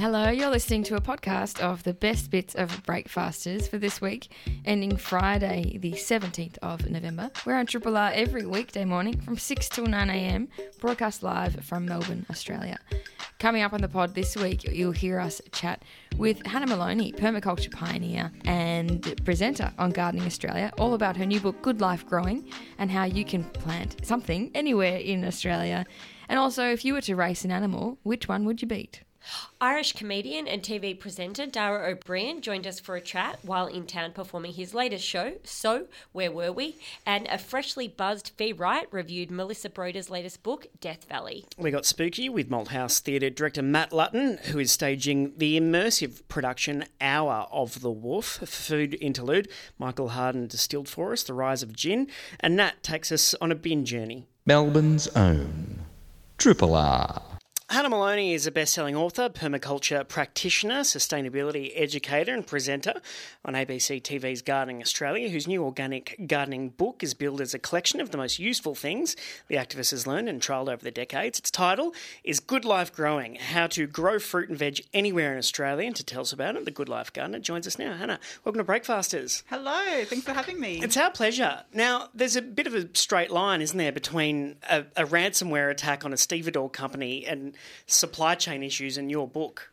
Hello, you're listening to a podcast of the best bits of Breakfasters for this week, ending Friday, the 17th of November. We're on Triple R every weekday morning from 6 till 9 a.m., broadcast live from Melbourne, Australia. Coming up on the pod this week, you'll hear us chat with Hannah Moloney, permaculture pioneer and presenter on Gardening Australia, all about her new book, Good Life Growing, and how you can plant something anywhere in Australia. And also, if you were to race an animal, which one would you beat? Irish comedian and TV presenter Dara Ó Briain joined us for a chat while in town performing his latest show, So, Where Were We? And a freshly buzzed Fi Wright reviewed Melissa Broder's latest book, Death Valley. We got spooky with Malthouse Theatre director Matt Lutton, who is staging the immersive production Hour of the Wolf, food interlude. Michael Harden distilled for us The Rise of Gin, and Nat takes us on a bin journey. Melbourne's own Triple R. Hannah Moloney is a best-selling author, permaculture practitioner, sustainability educator and presenter on ABC TV's Gardening Australia, whose new organic gardening book is billed as a collection of the most useful things the activist has learned and trialled over the decades. Its title is Good Life Growing, How to Grow Fruit and Veg Anywhere in Australia. And to tell us about it, the Good Life Gardener joins us now. Hannah, welcome to Breakfasters. Hello, thanks for having me. It's our pleasure. Now, there's a bit of a straight line, isn't there, between a, a ransomware attack on a stevedore company and supply chain issues in your book.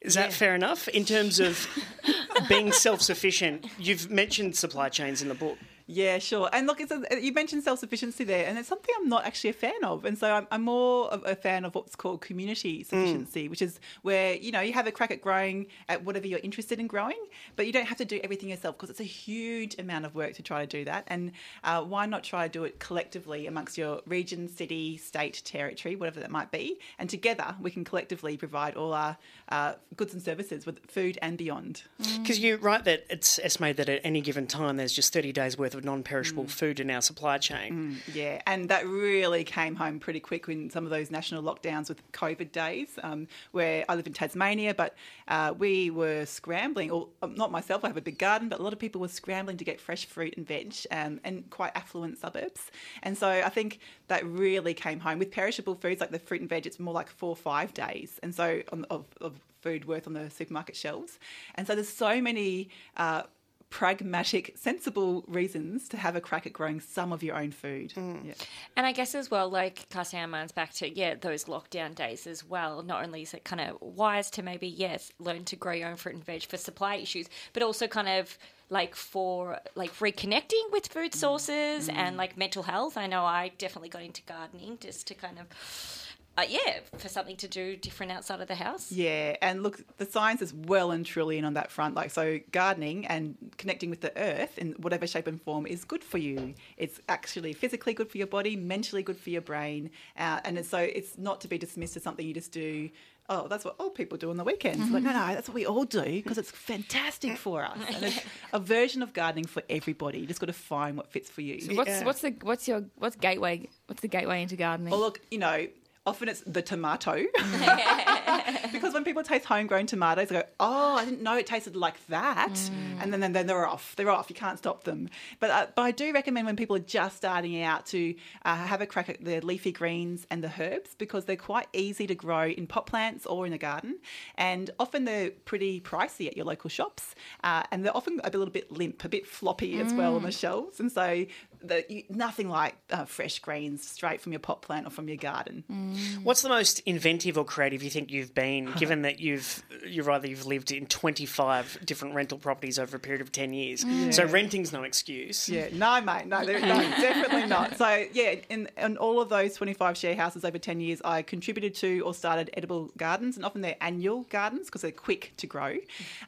Is that fair enough in terms of being self sufficient? You've mentioned supply chains in the book. Yeah, sure. And look, it's a, you mentioned self sufficiency there, and it's something I'm not actually a fan of. And so I'm, I'm more of a fan of what's called community sufficiency, which is where you know you have a crack at growing at whatever you're interested in growing, but you don't have to do everything yourself because it's a huge amount of work to try to do that. And uh, why not try to do it collectively amongst your region, city, state, territory, whatever that might be, and together we can collectively provide all our uh, goods and services with food and beyond. Because you write that it's estimated that at any given time there's just 30 days worth of non perishable food in our supply chain. Yeah, and that really came home pretty quick in some of those national lockdowns with COVID days, um, where I live in Tasmania, but uh, we were scrambling, or um, not myself, I have a big garden, but a lot of people were scrambling to get fresh fruit and veg um, in quite affluent suburbs. And so I think that really came home. With perishable foods like the fruit and veg, it's more like four or five days. And so on, of, of food worth on the supermarket shelves. And so there's so many. Uh, pragmatic, sensible reasons to have a crack at growing some of your own food. Mm. Yeah. And I guess as well, like casting our minds back to, yeah, those lockdown days as well. Not only is it kind of wise to maybe, yes, learn to grow your own fruit and veg for supply issues, but also kind of like for like reconnecting with food mm. sources and mm. like mental health. I know I definitely got into gardening just to kind of, uh, yeah, for something to do different outside of the house. Yeah, and look, the science is well and truly in on that front. Like, so gardening and connecting with the earth in whatever shape and form is good for you. It's actually physically good for your body, mentally good for your brain, uh, and so it's not to be dismissed as something you just do. Oh, that's what old people do on the weekends. Like, no, no, that's what we all do because it's fantastic for us. And it's a version of gardening for everybody. You just got to find what fits for you. What's Yeah. what's the what's your what's gateway what's the gateway into gardening? Well, look, you know, often it's the tomato. because when people taste homegrown tomatoes, they go, oh, I didn't know it tasted like that. And then, then, then they're off. They're off. You can't stop them. But, uh, but I do recommend when people are just starting out to uh, have a crack at the leafy greens and the herbs because they're quite easy to grow in pot plants or in a garden. And often they're pretty pricey at your local shops. Uh, and they're often a little bit limp, a bit floppy as well on the shelves. And so the, you, nothing like uh, fresh greens straight from your pot plant or from your garden. What's the most inventive or creative you think you've been, given that you've you've either you've lived in 25 different rental properties over a period of 10 years? So renting's no excuse. Yeah, no, mate, no, there- no, definitely not. So, yeah, in, in all of those 25 share houses over 10 years, I contributed to or started edible gardens, and often they're annual gardens because they're quick to grow.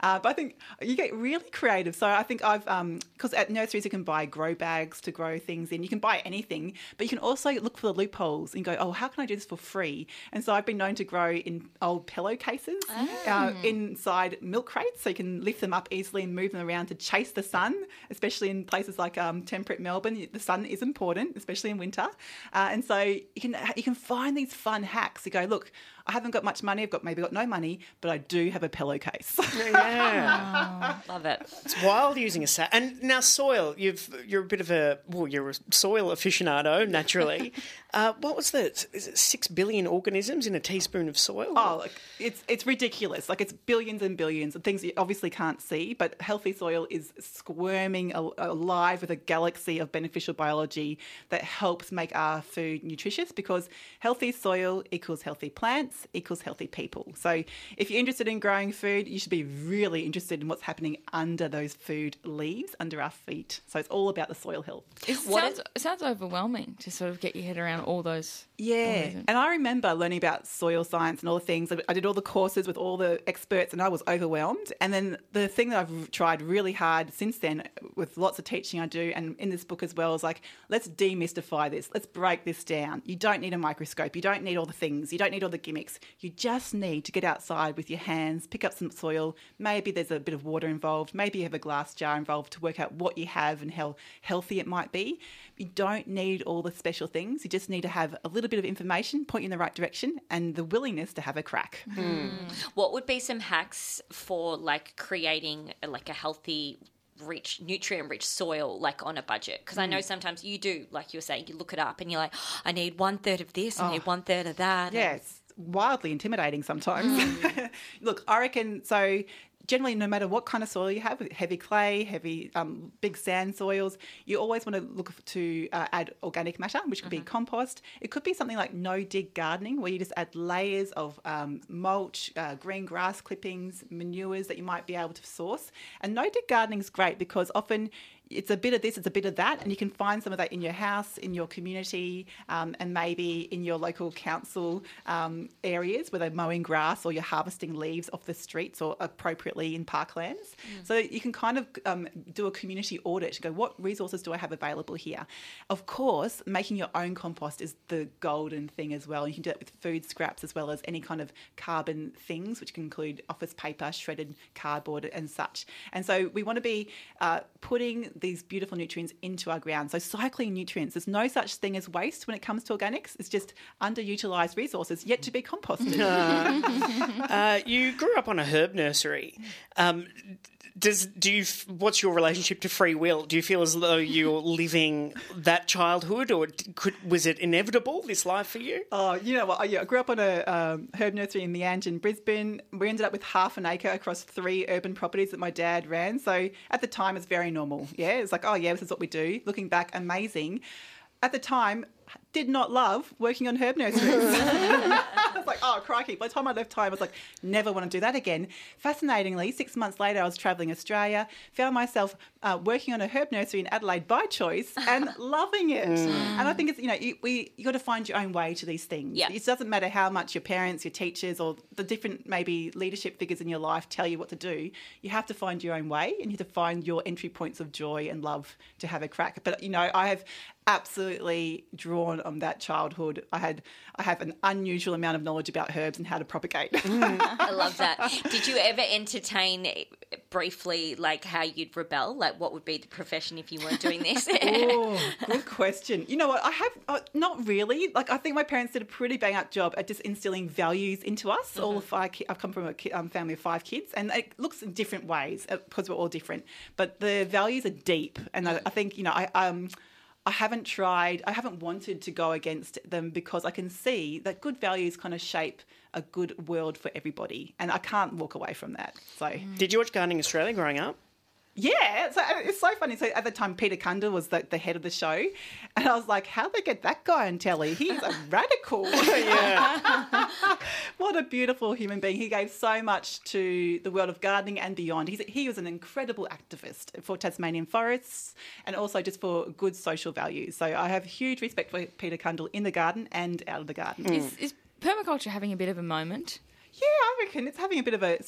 Uh, but I think you get really creative. So, I think I've, because at nurseries you can buy grow bags to grow things in, you can buy anything, but you can also look for the loopholes and go, oh, how can I do this for free? And so I've been known to grow in old pillowcases uh, inside milk crates, so you can lift them up easily and move them around to chase the sun, especially in places like um, temperate Melbourne. The sun is important, especially in winter. Uh, and so you can you can find these fun hacks. You go, look, I haven't got much money. I've got maybe got no money, but I do have a pillowcase. Yeah. Love it. It's wild using a sa- and now soil. You've you're a bit of a well, you're a soil aficionado, naturally. uh, what was the, is it six billion organisms in a teaspoon of soil? Oh, like it's it's ridiculous. Like it's billions and billions of things you obviously can't see, but healthy soil is squirming alive with a galaxy of beneficial biology that helps make our food nutritious because healthy soil equals healthy plants equals healthy people. So if you're interested in growing food, you should be really interested in what's happening under those food leaves, under our feet. So it's all about the soil health. It What sounds, it sounds overwhelming to sort of get your head around all those. Yeah. Amazing. And I remember learning about soil science and all the things. I did all the courses with all the experts and I was overwhelmed. And then the thing that I've tried really hard since then with lots of teaching I do and in this book as well is like, let's demystify this. Let's break this down. You don't need a microscope. You don't need all the things. You don't need all the gimmicks. You just need to get outside with your hands, pick up some soil. Maybe there's a bit of water involved. Maybe you have a glass jar involved to work out what you have and how healthy it might be. You don't need all the special things. You just need to have a little bit of information, point you in the right direction, and the willingness to have a crack. Hmm. Hmm. What would be some hacks for like creating like a healthy rich nutrient rich soil like on a budget because i know hmm. sometimes you do like you were saying you look it up and you're like oh, i need one third of this i need oh. one third of that Yeah, it's wildly intimidating sometimes. Look, I reckon so. Generally, no matter what kind of soil you have, heavy clay, heavy um, big sand soils, you always want to look to uh, add organic matter, which could be compost. It could be something like no dig gardening, where you just add layers of um, mulch, uh, green grass clippings, manures that you might be able to source. And no dig gardening is great because often it's a bit of this, it's a bit of that, and you can find some of that in your house, in your community, um, and maybe in your local council um, areas where they're mowing grass or you're harvesting leaves off the streets or appropriately in parklands. So you can kind of um, do a community audit to go, what resources do I have available here? Of course, making your own compost is the golden thing as well. You can do that with food scraps as well as any kind of carbon things, which can include office paper, shredded cardboard, and such. And so we want to be uh, putting these beautiful nutrients into our ground. So cycling nutrients. There's no such thing as waste when it comes to organics. It's just underutilized resources yet to be composted. Uh, you grew up on a herb nursery. Um, does do you? What's your relationship to free will? Do you feel as though you're living that childhood, or could was it inevitable this life for you? Oh, you know what? I- Yeah, I grew up on a um, herb nursery in Meange in Brisbane. We ended up with half an acre across three urban properties that my dad ran. So at the time, it's very normal. Yeah, it's like, oh yeah, this is what we do. Looking back, amazing. At the time, did not love working on herb nurseries. I was like, oh crikey! By the time I left home, I was like, never want to do that again. Fascinatingly, six months later, I was travelling Australia, found myself uh, working on a herb nursery in Adelaide by choice, and loving it. And I think it's you know you, we you got to find your own way to these things. Yeah. It doesn't matter how much your parents, your teachers, or the different maybe leadership figures in your life tell you what to do. You have to find your own way, and you have to find your entry points of joy and love to have a crack. But you know, I have absolutely drawn on that childhood. I had I have an unusual amount of knowledge about herbs and how to propagate. I love that. Did you ever entertain briefly like how you'd rebel? Like what would be the profession if you weren't doing this? oh, good question. You know what? I have uh, not really. Like I think my parents did a pretty bang up job at just instilling values into us. All of five. Ki- I've come from a ki- um, family of five kids, and it looks in different ways uh, because we're all different. But the values are deep, and I, I think you know I um. I haven't tried, I haven't wanted to go against them because I can see that good values kind of shape a good world for everybody. And I can't walk away from that. So, Did you watch Gardening Australia growing up? Yeah, so uh, it's so funny. So at the time, Peter Cundall was the, the head of the show, and I was like, "How'd they get that guy on telly? He's a radical." Yeah. what a beautiful human being. He gave so much to the world of gardening and beyond. He's, he was an incredible activist for Tasmanian forests and also just for good social values. So I have huge respect for Peter Cundall in the garden and out of the garden. Is, is permaculture having a bit of a moment? Yeah, I reckon it's having a bit of a,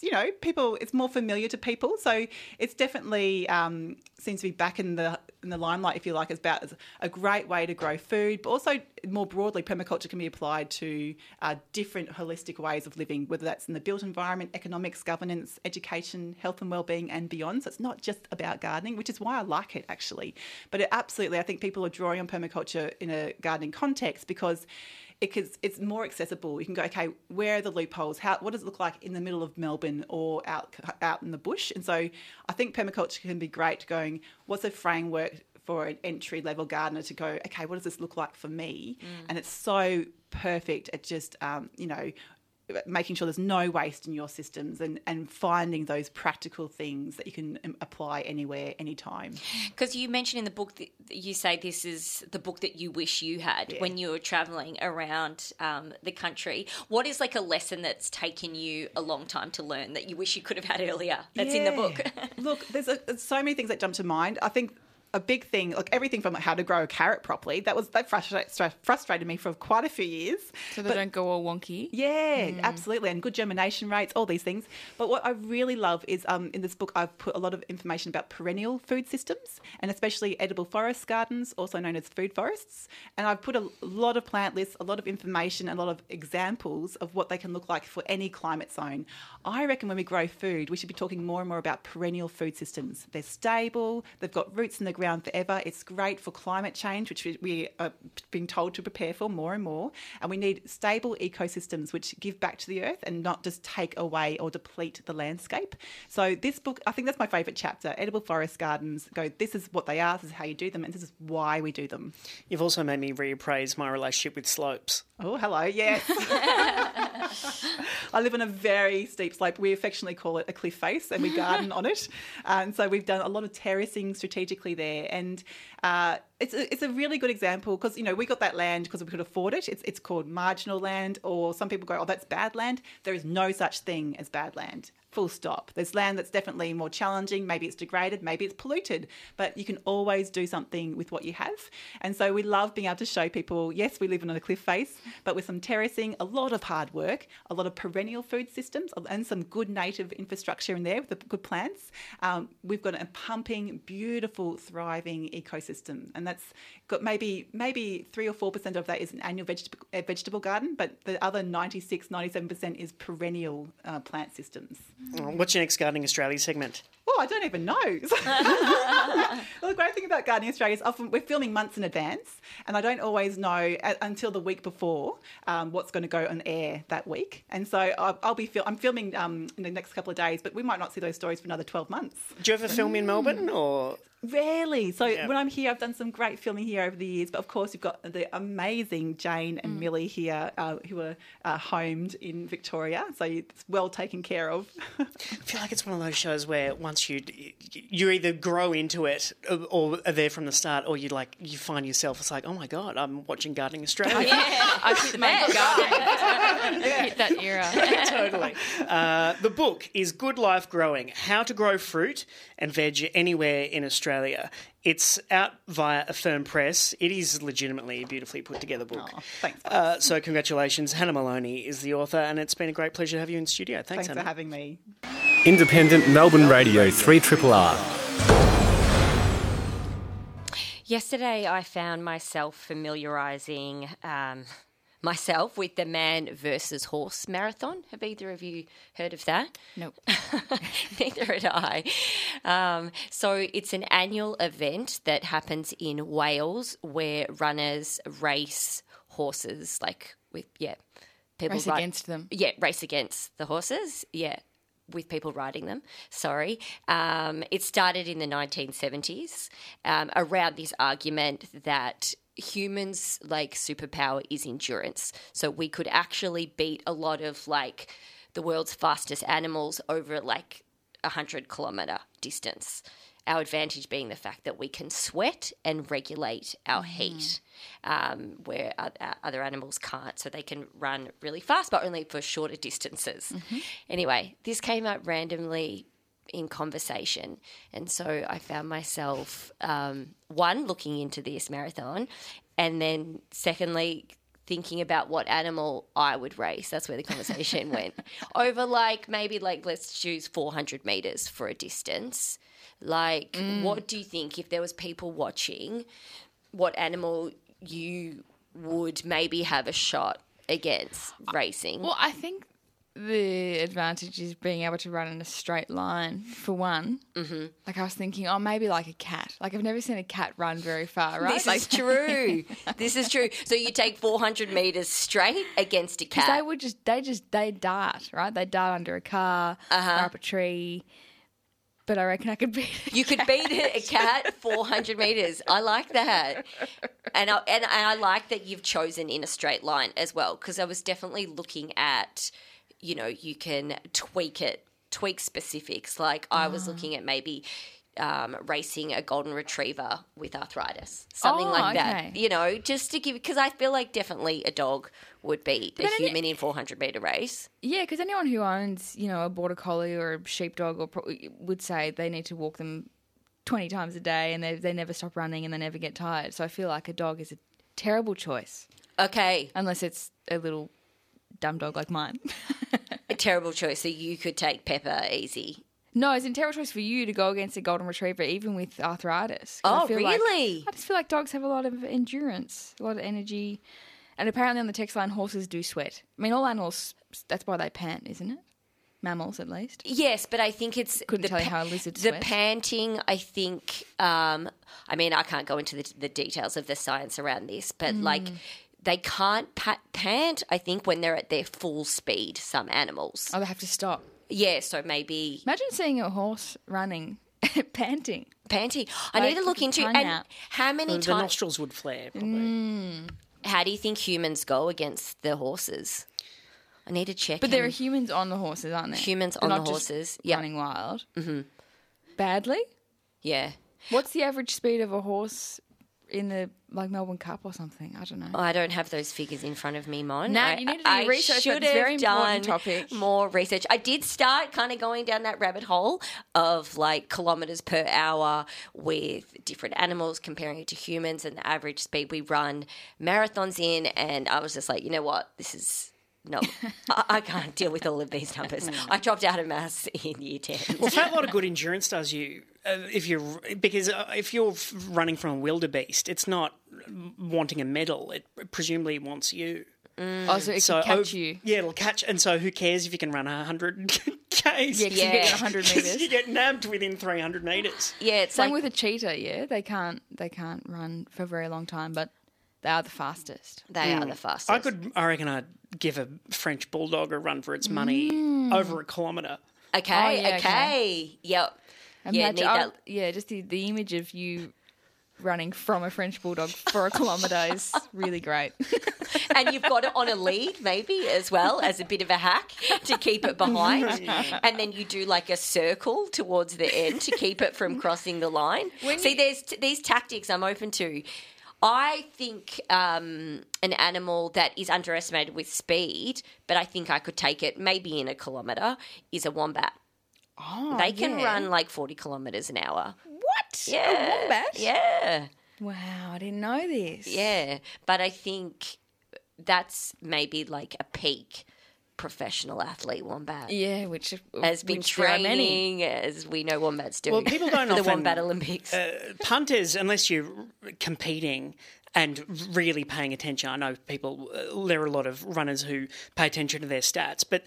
you know, people. It's more familiar to people, so it's definitely um, seems to be back in the in the limelight, if you like. It's about a great way to grow food, but also more broadly, permaculture can be applied to uh, different holistic ways of living, whether that's in the built environment, economics, governance, education, health and well-being, and beyond. So it's not just about gardening, which is why I like it actually. But it, absolutely, I think people are drawing on permaculture in a gardening context because because it's more accessible. You can go, okay, where are the loopholes? How what does it look like in the middle of Melbourne or out out in the bush? And so I think permaculture can be great going, what's a framework for an entry level gardener to go, okay, what does this look like for me? And it's so perfect at just, um, you know, making sure there's no waste in your systems and, and finding those practical things that you can um, apply anywhere, anytime. Because you mentioned in the book that you say this is the book that you wish you had when you were traveling around um, the country. What is like a lesson that's taken you a long time to learn that you wish you could have had earlier? That's in the book. Look, there's, a, there's so many things that jump to mind. I think a big thing, like everything from like how to grow a carrot properly, that was that frustrated, frustrated me for quite a few years. So they But- don't go all wonky. yeah, absolutely, and good germination rates, all these things. But what I really love is um, in this book, I've put a lot of information about perennial food systems and especially edible forest gardens, also known as food forests. And I've put a lot of plant lists, a lot of information, a lot of examples of what they can look like for any climate zone. I reckon when we grow food, we should be talking more and more about perennial food systems. They're stable, they've got roots in the ground forever. It's great for climate change, which we- we are being told to prepare for more and more. And we need stable ecosystems which give back to the earth and not just take away or deplete the landscape. So this book, I think that's my favourite chapter. Edible forest gardens go, this is what they are, this is how you do them, and this is why we do them. You've also made me reappraise my relationship with slopes. Oh, hello. Yes. I live on a very steep slope. We affectionately call it a cliff face and we garden on it. And so we've done a lot of terracing strategically there. And uh, it's, a, it's a really good example because, you know, we got that land because we could afford it. It's, it's called marginal land, or some people go, oh, that's bad land. There is no such thing as bad land. Full stop. There's land that's definitely more challenging. Maybe it's degraded, maybe it's polluted, but you can always do something with what you have. And so we love being able to show people yes, we live on a cliff face, but with some terracing, a lot of hard work, a lot of perennial food systems, and some good native infrastructure in there with the good plants. Um, we've got a pumping, beautiful, thriving ecosystem. And that's got maybe maybe three or four percent of that is an annual vegetable, garden, but the other 96, 97% is perennial uh, plant systems. Oh, What's your next Gardening Australia segment? Oh, I don't even know. well, the great thing about Gardening Australia is often we're filming months in advance, and I don't always know a- until the week before um, what's going to go on air that week. And so I'll, I'll be fil- I'm filming um, in the next couple of days, but we might not see those stories for another 12 months. Do you ever film in Melbourne or Rarely. So Yeah. when I'm here, I've done some great filming here over the years. But of course, you've got the amazing Jane and Millie here, uh, who are uh, homed in Victoria. So it's well taken care of. I feel like it's one of those shows where once you you either grow into it or are there from the start, or you like you find yourself. It's like, oh my god, I'm watching Gardening Australia. yeah, I hit my garden. Hit that era. totally. Uh, the book is Good Life Growing: How to Grow Fruit and Veg Anywhere in Australia. It's out via Affirm Press. It is legitimately a beautifully put together book. Oh, thanks. Uh, so congratulations, Hannah Moloney is the author, and it's been a great pleasure to have you in studio. Thanks, Thanks for having me. Independent Melbourne Radio 3 Triple R. Yesterday, I found myself familiarising um, myself with the man versus horse marathon. Have either of you heard of that? Nope. Neither had I. Um, so it's an annual event that happens in Wales where runners race horses, like with yeah, people Race ride- against them. Yeah, race against the horses. Yeah. With people riding them, sorry. Um, it started in the 1970s um, around this argument that humans like superpower is endurance. So we could actually beat a lot of like the world's fastest animals over like a hundred kilometer distance. Our advantage being the fact that we can sweat and regulate our mm-hmm. heat, um, where o- uh, other animals can't. So they can run really fast, but only for shorter distances. Mm-hmm. Anyway, this came up randomly in conversation. And so I found myself, um, one, looking into this marathon, and then secondly, thinking about what animal I would race. That's where the conversation went. Over like maybe like let's choose 400 meters for a distance. Like, what do you think if there was people watching? What animal you would maybe have a shot against racing? Well, I think the advantage is being able to run in a straight line for one. Mm-hmm. Like I was thinking, oh, maybe like a cat. Like I've never seen a cat run very far, right? This like, is true. this is true. So you take 400 meters straight against a cat. they would just, they just, they dart, right? They dart under a car Uh-huh. up a tree. but I reckon I could beat it. You could beat a cat 400 meters. I like that. And I, and I like that you've chosen in a straight line as well, because I was definitely looking at, you know, you can tweak it, tweak specifics. Like I was looking at maybe um, racing a golden retriever with arthritis, something Oh, like okay. that. You know, just to give, because I feel like definitely a dog would beat a human in 400 meter race. Yeah, because anyone who owns, you know, a border collie or a sheepdog or pro- would say they need to walk them 20 times a day and they, they never stop running and they never get tired. So I feel like a dog is a terrible choice, Okay, unless it's a little dumb dog like mine. a terrible choice. So you could take Pepper easy. no, it's a terrible choice for you to go against a golden retriever, even with arthritis. 'Cause I Oh, feel like- really? I just feel like dogs have a lot of endurance, a lot of energy. And apparently on the text line, horses do sweat. I mean, all animals, that's why they pant, isn't it? Mammals, at least. Yes, but I think it's Couldn't the tell you how a lizard The panting, I think. Um, I mean, I can't go into the, the details of the science around this, but Mm. like they can't pa- pant. I think when they're at their full speed, some animals. Oh, they have to stop. Yeah, so maybe Imagine seeing a horse running, panting. panting. I Like, need to look into tongue and out. how many The times. nostrils would flare. Probably. Mm. How do you think humans go against the horses? I need to check. But how there are many- humans on the horses, aren't there? Humans They're on the not just horses, yeah. running wild. Mm-hmm. Badly. yeah. What's the average speed of a horse in the like Melbourne Cup or something? I don't know. Oh, I don't have those figures in front of me, Mon. Now, I- you need to do I research should have very important done topic. More research. I did start kind of going down that rabbit hole of like kilometers per hour with different animals, comparing it to humans and the average speed we run marathons in, and I was just like, you know what, this is. No, I, I can't deal with all of these numbers. I dropped out of maths in year 10. Well, fat lot of good endurance does you uh, if you're because uh, if you're running from a wildebeest, it's not wanting a medal. It presumably wants you. oh, so it So can catch ov- you. Yeah, it'll catch. And so who cares if you can run hundred k's? Yeah, 'cause you Yeah. get 100 meters. you get nabbed within three hundred meters. Yeah, it's Same like with a cheetah. Yeah, they can't they can't run for a very long time, but they are the fastest. they are mm. the fastest. I could. I reckon I'd give a French bulldog a run for its money mm. over a kilometre. Okay, Oh, yeah, okay. okay. Yep. Yeah, Imagine- need oh, that. yeah, just the, the image of you running from a French bulldog for a kilometre is really great. and you've got it on a lead maybe as well as a bit of a hack to keep it behind and then you do like a circle towards the end to keep it from crossing the line see there's t- these tactics i'm open to I think um, an animal that is underestimated with speed, but I think I could take it maybe in a kilometre, is a wombat. Oh, they can yeah. run like 40 kilometres an hour. What? Yeah. A wombat? Yeah. Wow, I didn't know this. Yeah, but I think that's maybe like a peak professional athlete wombat. Yeah, which Has been which there are many. training as we know wombats do. Well, people don't for the often, wombat Olympics. Uh, punters, unless you're competing and really paying attention. I know people. Uh, there are a lot of runners who pay attention to their stats, but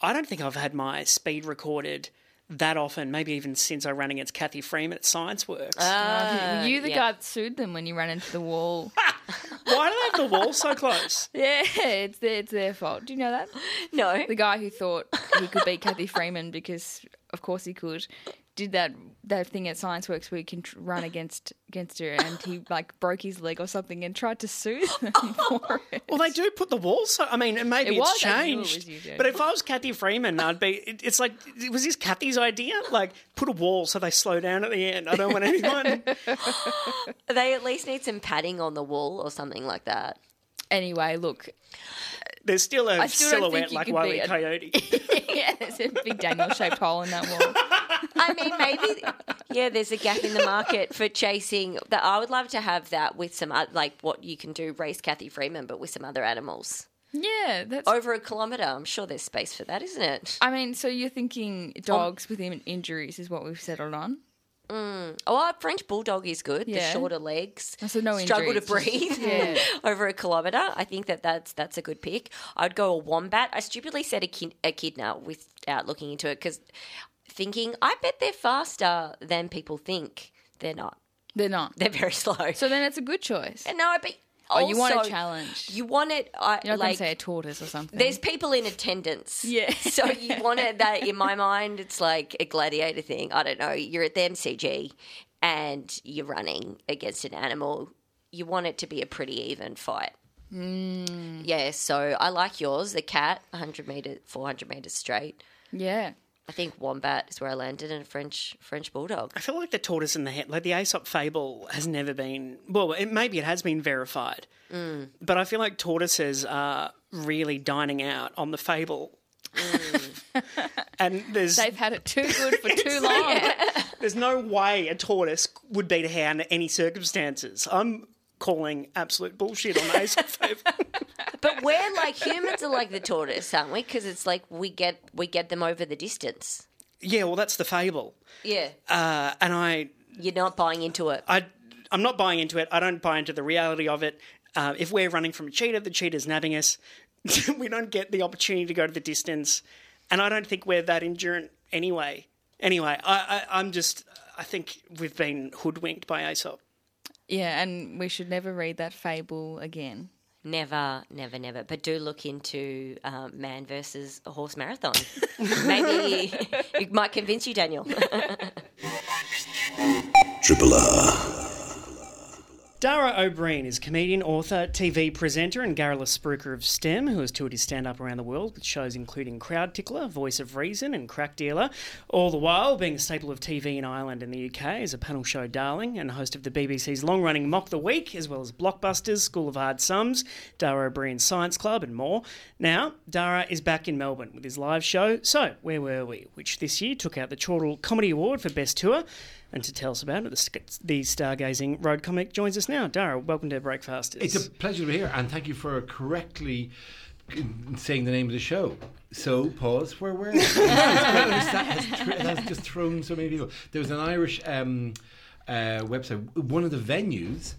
I don't think I've had my speed recorded that often. Maybe even since I ran against Cathy Freeman at Scienceworks. Ah, were you the yeah. guy that sued them when you ran into the wall? Why do they have the wall so close? yeah, it's their, it's their fault. Do you know that? no. The guy who thought he could beat Cathy Freeman because, of course, he could, did that that thing at Scienceworks where you can tr- run against against her, and he like broke his leg or something and tried to sue them for it. Well, they do put the wall so. I mean, maybe It was, it's I knew it changed. was but if I was Cathy Freeman, I'd be. It, it's like, was this Cathy's idea? Like, put a wall so they slow down at the end. I don't want anyone. They at least need some padding on the wall or something like that. Anyway, look, There's still a still silhouette like could Wiley be a- Coyote. yeah, there's a big Daniel shaped hole in that wall. I mean, maybe, yeah, there's a gap in the market for chasing. That I would love to have that with some, uh, like what you can do, race Cathy Freeman, but with some other animals. Yeah, that's. Over a kilometre, I'm sure there's space for that, isn't it? I mean, so you're thinking dogs with injuries is what we've settled on? Mm. Oh, a French bulldog is good. The shorter legs, So no struggle to breathe Yeah. over a kilometre. I think that that's that's a good pick. I'd go a wombat. I stupidly said echid- echidna without looking into it because thinking I bet they're faster than people think. They're not. They're not. They're very slow. So then it's a good choice. And no, I bet Oh, you want a challenge. You want it. I, You're not going like to say a tortoise or something. there's people in attendance. Yeah. So you want it that in my mind, it's like a gladiator thing. I don't know. You're at the MCG and you're running against an animal. You want it to be a pretty even fight. Hmm. Yeah. So I like yours, the cat, 100 meters, 400 meters straight. yeah. I think wombat is where I landed, and a French French bulldog. I feel like the tortoise and the hen, like the Aesop fable, has never been. Well, it, maybe it has been verified, Mm. but I feel like tortoises are really dining out on the fable. and there's They've had it too good for too long. there's no way a tortoise would beat a hen under any circumstances. I'm calling absolute bullshit on fable. But we're like humans are like the tortoise, aren't we? Because it's like we get we get them over the distance. yeah, well, that's the fable, Yeah. uh, and I You're not buying into it. I, I'm not buying into it. I don't buy into the reality of it. Uh, if we're running from a cheetah, the cheetah's nabbing us. we don't get the opportunity to go to the distance, and I don't think we're that endurant anyway. Anyway, I, I, I'm just. I think we've been hoodwinked by Aesop. Yeah, and we should never read that fable again. Never, never, never. But do look into um, man versus a horse marathon. Maybe it might convince you, Daniel. Triple R. Dara Ó Briain is comedian, author, TV presenter, and garrulous spruiker of STEM who has toured his stand up around the world with shows including Crowd Tickler, Voice of Reason, and Crack Dealer, all the while being a staple of TV in Ireland and the UK as a panel show darling and host of the BBC's long running Mock the Week, as well as Blockbusters, School of Hard Sums, Dara Ó Briain Science Club, and more. Now, Dara is back in Melbourne with his live show, So Where Were We? which this year took out the Chortle Comedy Award for Best Tour. And to tell us about it, the, stargazing road comic joins us now. Dara, welcome to Breakfast. It's a pleasure to be here, and thank you for correctly saying the name of the show. So, pause. Where were? that has, just thrown so many people. There was an Irish um, uh, website. One of the venues,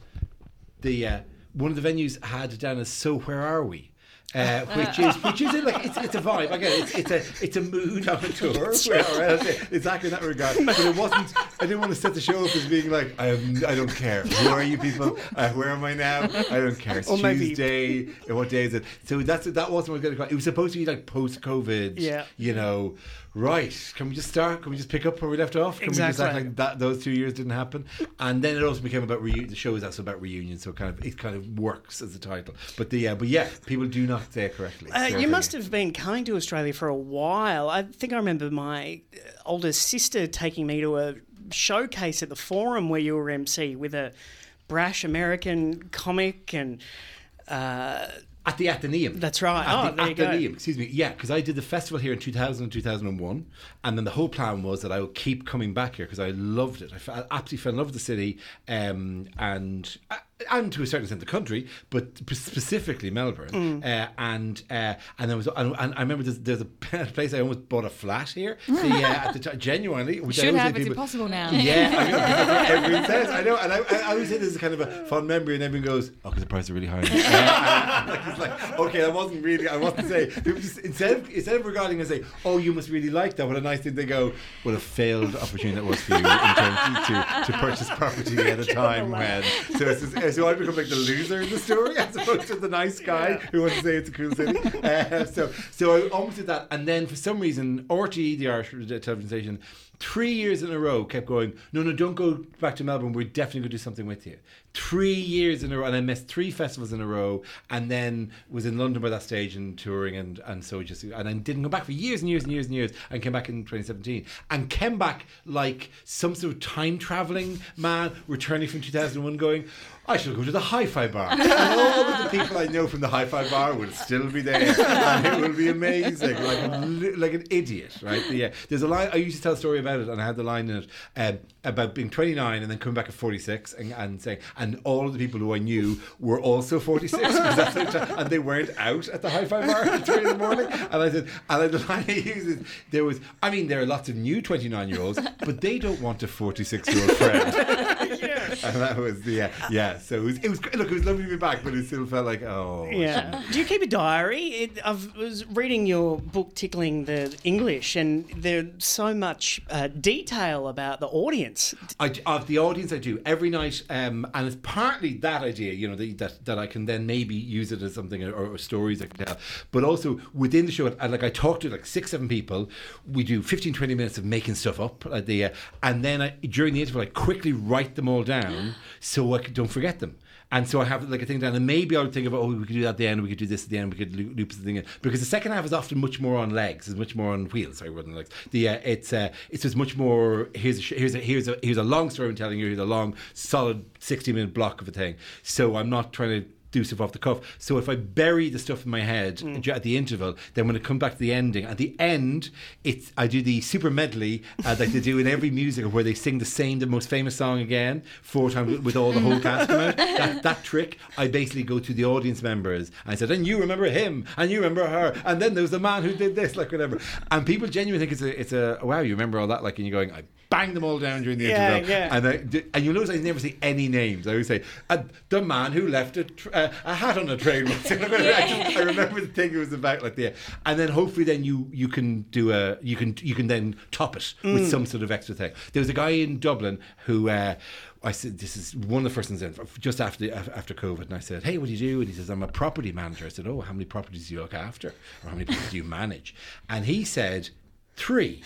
the uh, one of the venues had down as "So Where Are We." Uh, which is which is like it's, it's a vibe. It. It's, it's a it's a mood on a tour. Where, exactly in that regard. But it wasn't. I didn't want to set the show up as being like I am. I don't care. Who are you people? Uh, where am I now? I don't care. It's Or Tuesday. Uh, What day is it? So that's that wasn't what I was going to. It was supposed to be like post COVID. Yeah. You know. Right? Can we just start? Can we just pick up where we left off? Can we just act Exactly. like that? Those two years didn't happen, and then it also became about reunion. The show is also about reunion, so it kind of it kind of works as a title. But the uh, but yeah, people do not say it correctly. Uh, you must have been coming to Australia for a while. I think I remember my uh, older sister taking me to a showcase at the Forum where you were MC with a brash American comic and. Uh, At the Athenaeum. That's right. At Oh, the there you go. Athenaeum, excuse me. Yeah, because I did the festival here in 2000 and 2001. And then the whole plan was that I would keep coming back here because I loved it. I, f- I absolutely fell in love with the city um, and uh, and to a certain extent the country, but specifically Melbourne. Mm. Uh, and uh, and there was and, and I remember there's, there's a place I almost bought a flat here. The, uh, at the t- genuinely, which Should always have. say It's people- impossible now. Yeah, I know. 'cause everyone says. I know, and I, I always say this is kind of a fun memory, and everyone goes, "Oh, because the prices are really high." Like, it's like, okay, I wasn't really, I wasn't saying. People just instead of instead of regarding and say, "Oh, you must really like that," what a nice thing they go, "What a failed opportunity that was for you in terms to, to purchase property at a time when." So it's just, so I become like the loser in the story as opposed to the nice guy who wants to say it's a cool city. Uh, so so I almost did that, and then for some reason, RTE, the Irish television station three years in a row kept going, no, no, don't go back to Melbourne. We're definitely going to do something with you. Three years in a row. And I missed three festivals in a row and then was in London by that stage and touring. And, and so just, and I didn't go back for years and years and years and years and came back in 2017 and came back like some sort of time traveling man returning from 2001 going, I shall go to the hi-fi bar. And all of the people I know from the hi-fi bar will still be there, and it will be amazing, like a, like an idiot, right? Yeah. There's a line I used to tell a story about it, and I had the line in it um, about being 29 and then coming back at 46, and, and saying, and all of the people who I knew were also 46, that's the and they weren't out at the hi-fi bar at three in the morning. And I said, and the line I used is, there was, I mean, there are lots of new 29 year olds, but they don't want a 46 year old friend. and that was the yeah, yeah. So it was, it was look, it was lovely to be back, but it still felt like oh Yeah. Do you keep a diary? It, I was reading your book, Tickling the English, and there's so much uh, detail about the audience. I, of the audience, I do every night, um, and it's partly that idea, you know, that, that that I can then maybe use it as something or, or stories I can tell, but also within the show, and like I talk to like six, seven people, we do 15, 20 minutes of making stuff up, uh, the, uh, and then I, during the interval, I quickly write them all down so I don't forget them. And so I have like a thing down, and maybe I would think of, oh, we could do that at the end, we could do this at the end, we could loop, the thing in. Because the second half is often much more on legs, is much more on wheels. Sorry, rather than legs. The uh, it's uh, it's just much more. Here's a, here's a here's a here's a long story I'm telling you. Here's a long, solid sixty minute block of a thing. So I'm not trying to do stuff off the cuff. So if I bury the stuff in my head Mm. at the interval, then when it comes back to the ending, at the end, it's I do the super medley uh, like they do in every musical where they sing the same, the most famous song again four times with- with all the whole cast come out. That, that trick, I basically go to the audience members and I said, and you remember him, and you remember her, and then there was the man who did this, like whatever. And people genuinely think it's a, it's a wow, you remember all that, like, and you're going, I bang them all down during the Yeah, interval, yeah. and I, and you'll notice I never say any names. I always say uh, the man who left a, tr- uh, a hat on a train. once." I, just, I remember the thing it was about, like the, and then hopefully then you you can do a you can you can then top it with some sort of extra thing. There was a guy in Dublin who. Uh, I said, this is one of the first things in, just after the, after COVID. And I said, hey, what do you do? And he says, I'm a property manager. I said, oh, how many properties do you look after? Or how many people do you manage? And he said, three.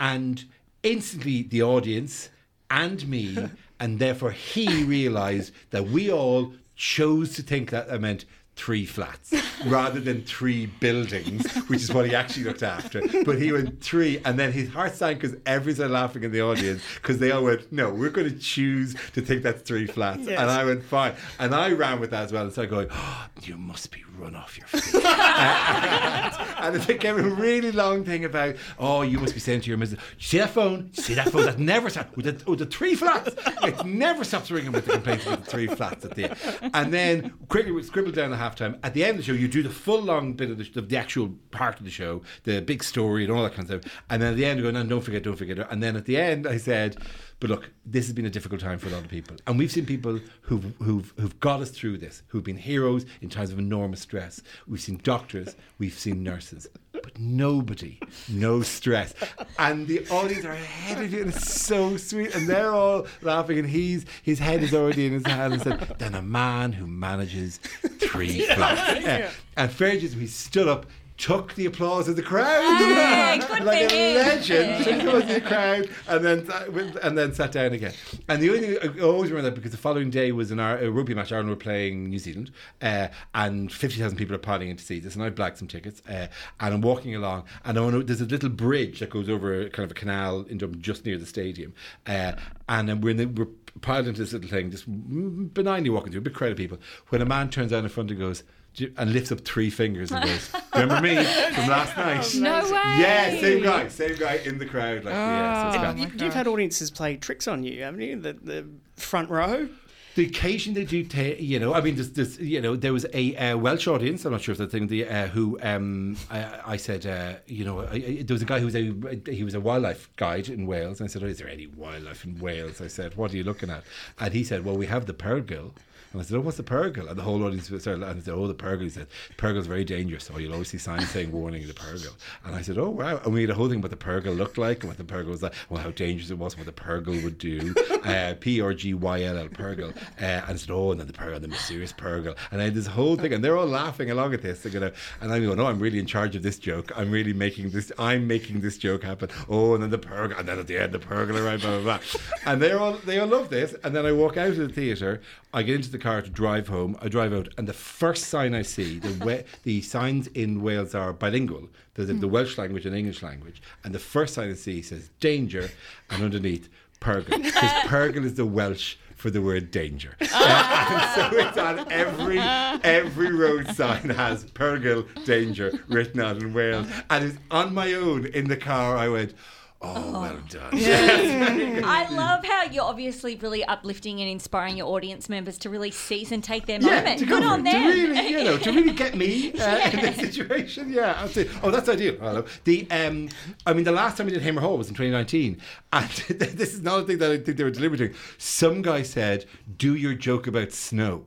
And instantly the audience and me, and therefore he realised that we all chose to think that that meant three flats rather than three buildings, which is what he actually looked after. But he went three, and then his heart sank because everyone started laughing in the audience because they all went, "No, we're going to choose to think that's three flats." Yes. And I went, "Fine," and I ran with that as well and started going, oh, "You must be run off your feet." and it became a really long thing about, oh, you must be saying to your missus, see that phone? See that phone? That never stops. With the, with the three flats. It never stops ringing with the complaints about the three flats at the end. And then quickly we scribbled down the halftime. At the end of the show, you do the full long bit of the, of the actual part of the show, the big story and all that kind of stuff. And then at the end, you go, no, don't forget, don't forget. And then at the end, I said, but look, this has been a difficult time for a lot of people. And we've seen people who've, who've, who've got us through this, who've been heroes in times of enormous stress. We've seen doctors, we've seen nurses, but nobody no stress. And the audience are ahead of you, and it's so sweet. And they're all laughing, and he's his head is already in his hand and said, Then a man who manages three flats. Yeah. And Fergus, he stood up. Took the applause of the crowd, like a legend. Took the applause of the crowd, and then and then sat down again. And the only thing I always remember that because the following day was an a rugby match. Ireland were playing New Zealand, uh, and fifty thousand people are piling in to see this. And I blagged some tickets, uh, and I'm walking along, and I know there's a little bridge that goes over a, kind of a canal in Dublin, just near the stadium, uh, and then we're in the, we're piled into this little thing, just benignly walking through a big crowd of people. When a man turns out in front and goes. "Do you-" And lifts up three fingers and goes, "Remember me from last night?" No way. Yeah, same guy, same guy in the crowd. Like, yeah, so it's Oh, You, you've had audiences play tricks on you, haven't you? The, the front row. the occasion they do, ta- you know, I mean, there's, there's, you know, there was a uh, Welsh audience. I'm not sure if that thing. The uh, who um, I, I said, uh, you know, I, I, there was a guy who was a he was a wildlife guide in Wales. And I said, oh, is there any wildlife in Wales? I said, what are you looking at? And he said, well, we have the peregrine. And I said, oh, what's the peregrine? And the whole audience started laughing. I said, oh, the peregrine. He said, peregrine's very dangerous. So you'll always see signs saying warning the peregrine. And I said, oh, wow. And we had a whole thing about the peregrine looked like and what the peregrine was like, well, how dangerous it was, and what the peregrine would do. Uh, P R G Y L L, peregrine. Uh, and I said, oh, and then the peregrine, the mysterious peregrine. And I had this whole thing, and they're all laughing along at this. They're gonna, and I'm going, no, I'm really in charge of this joke. I'm really making this, I'm making this joke happen. Oh, and then the peregrine, and then at the end, the peregrine, right, blah, blah, blah. And they're all, they all love this. And then I walk out of the theatre, I get into the car to drive home. I drive out, and the first sign I see, the we- the signs in Wales are bilingual. There's the, the Welsh language and English language, and the first sign I see says danger, and underneath Perygl, because Perygl is the Welsh for the word danger. Uh, and so it's on every every road sign has Perygl danger written out in Wales, and it's on my own in the car. I went. Oh, well done. I love how you're obviously really uplifting and inspiring your audience members to really seize and take their moment. to Good on it, them. To really, you know, to really get me uh, in this situation. Yeah, absolutely. Oh, that's ideal. Hello. The, um, I mean, the last time we did Hamer Hall was in 2019, and this is another thing that I think they were deliberately doing. Some guy said, "Do your joke about snow."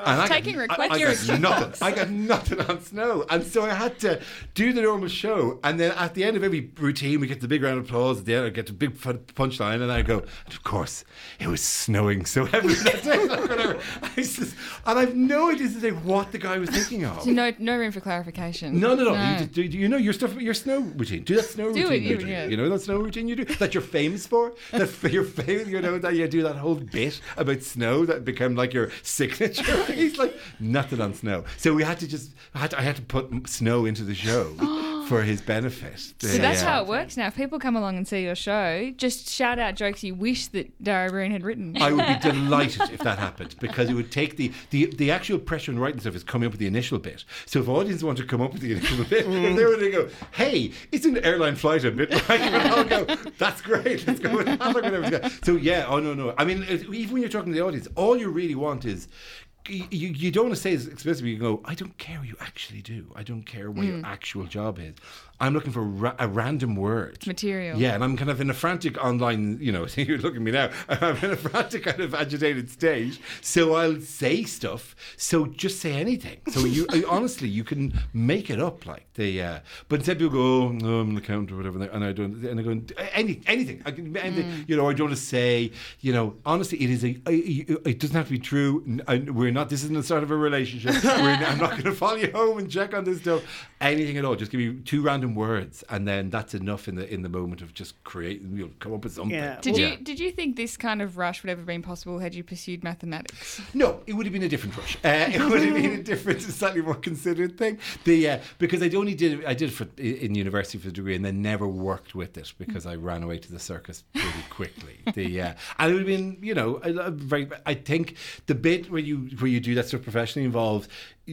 And I Taking got, requests. I, I got nothing. I got nothing on snow, and so I had to do the normal show. And then at the end of every routine, we get the big round of applause. At the end, I get the big punchline, and I go, and of course, it was snowing so heavily that day. Like whatever. Just, and I've no idea today what the guy was thinking of. So no, no room for clarification. No, no, no. You, just, do, you know your stuff, your snow routine? Do that snow Do routine. it, you- you, do. yeah. you know that snow routine you do that you're famous for. That you're famous. You know that you do that whole bit about snow that became like your signature. He's like nothing on snow. So we had to just. I had to, I had to put snow into the show for his benefit. So that's how it works now. If people come along and see your show, just shout out jokes you wish that Dara Breen had written. I would be delighted if that happened because it would take the, the, the actual pressure in writing stuff is coming up with the initial bit. So if audience want to come up with the initial bit, if they were to go, hey, isn't airline flight a bit like, I'll go, that's great, let's go with that. So yeah, oh no, no. I mean, even when you're talking to the audience, all you really want is you, you don't want to say this explicitly. You go, I don't care what you actually do. I don't care what your mm. actual job is. I'm looking for ra- a random word. material. Yeah, and I'm kind of in a frantic online, you know, you're looking at me now. I'm in a frantic kind of agitated stage. So I'll say stuff. So just say anything. So you honestly, you can make it up like the. Uh, but instead people go, oh, no, I'm an accountant or whatever, and I don't, and I go any anything. I can, anything, you know, I don't want to say, you know, honestly, it is a. It doesn't have to be true. We're not. This isn't the start of a relationship. We're, I'm not going to follow you home and check on this stuff. Anything at all. Just give me two random words, and then that's enough in the in the moment of just creating. You'll come up with something. Yeah. Did Yeah. you did you think this kind of rush would ever been possible had you pursued mathematics? No, it would have been a different rush. Uh, it would have been a different, slightly more considered thing. The uh, because I only did I did it for in university for the degree and then never worked with it because I ran away to the circus pretty quickly. The uh, and it would have been you know a, a very I think the bit where you where you do that stuff professionally involves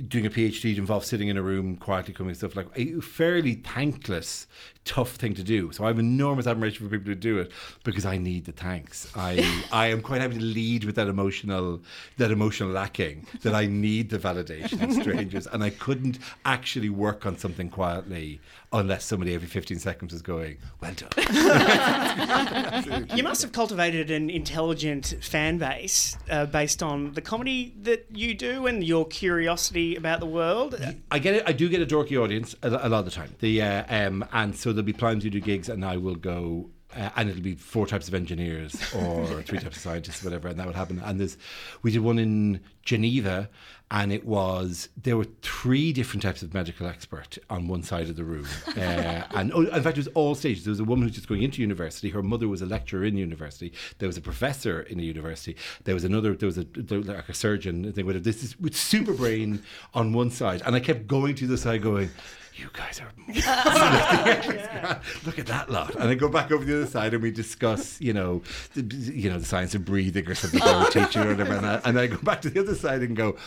doing a PhD involves sitting in a room quietly coming stuff like a fairly thankless tough thing to do. So I have enormous admiration for people who do it because I need the thanks. I I am quite happy to lead with that emotional that emotional lacking that I need the validation of strangers and I couldn't actually work on something quietly unless somebody every 15 seconds is going, well done. You must have cultivated an intelligent fan base uh, based on the comedy that you do and your curiosity about the world. I get it. I do get a dorky audience a, a lot of the time. The uh, um, and so there'll be times you do gigs, and I will go. Uh, and it'll be four types of engineers or three types of scientists, whatever, and that would happen. And there's, we did one in Geneva, and it was there were three different types of medical expert on one side of the room, uh, and oh, in fact it was all stages. There was a woman who's just going into university. Her mother was a lecturer in university. There was a professor in a university. There was another. There was a there was like a surgeon. Thing with this is with super brain on one side, and I kept going to the side, going. You guys are look at that lot, and I go back over the other side, and we discuss, you know, the, you know, the science of breathing or something. I would teach or whatever, and I, and I go back to the other side and go,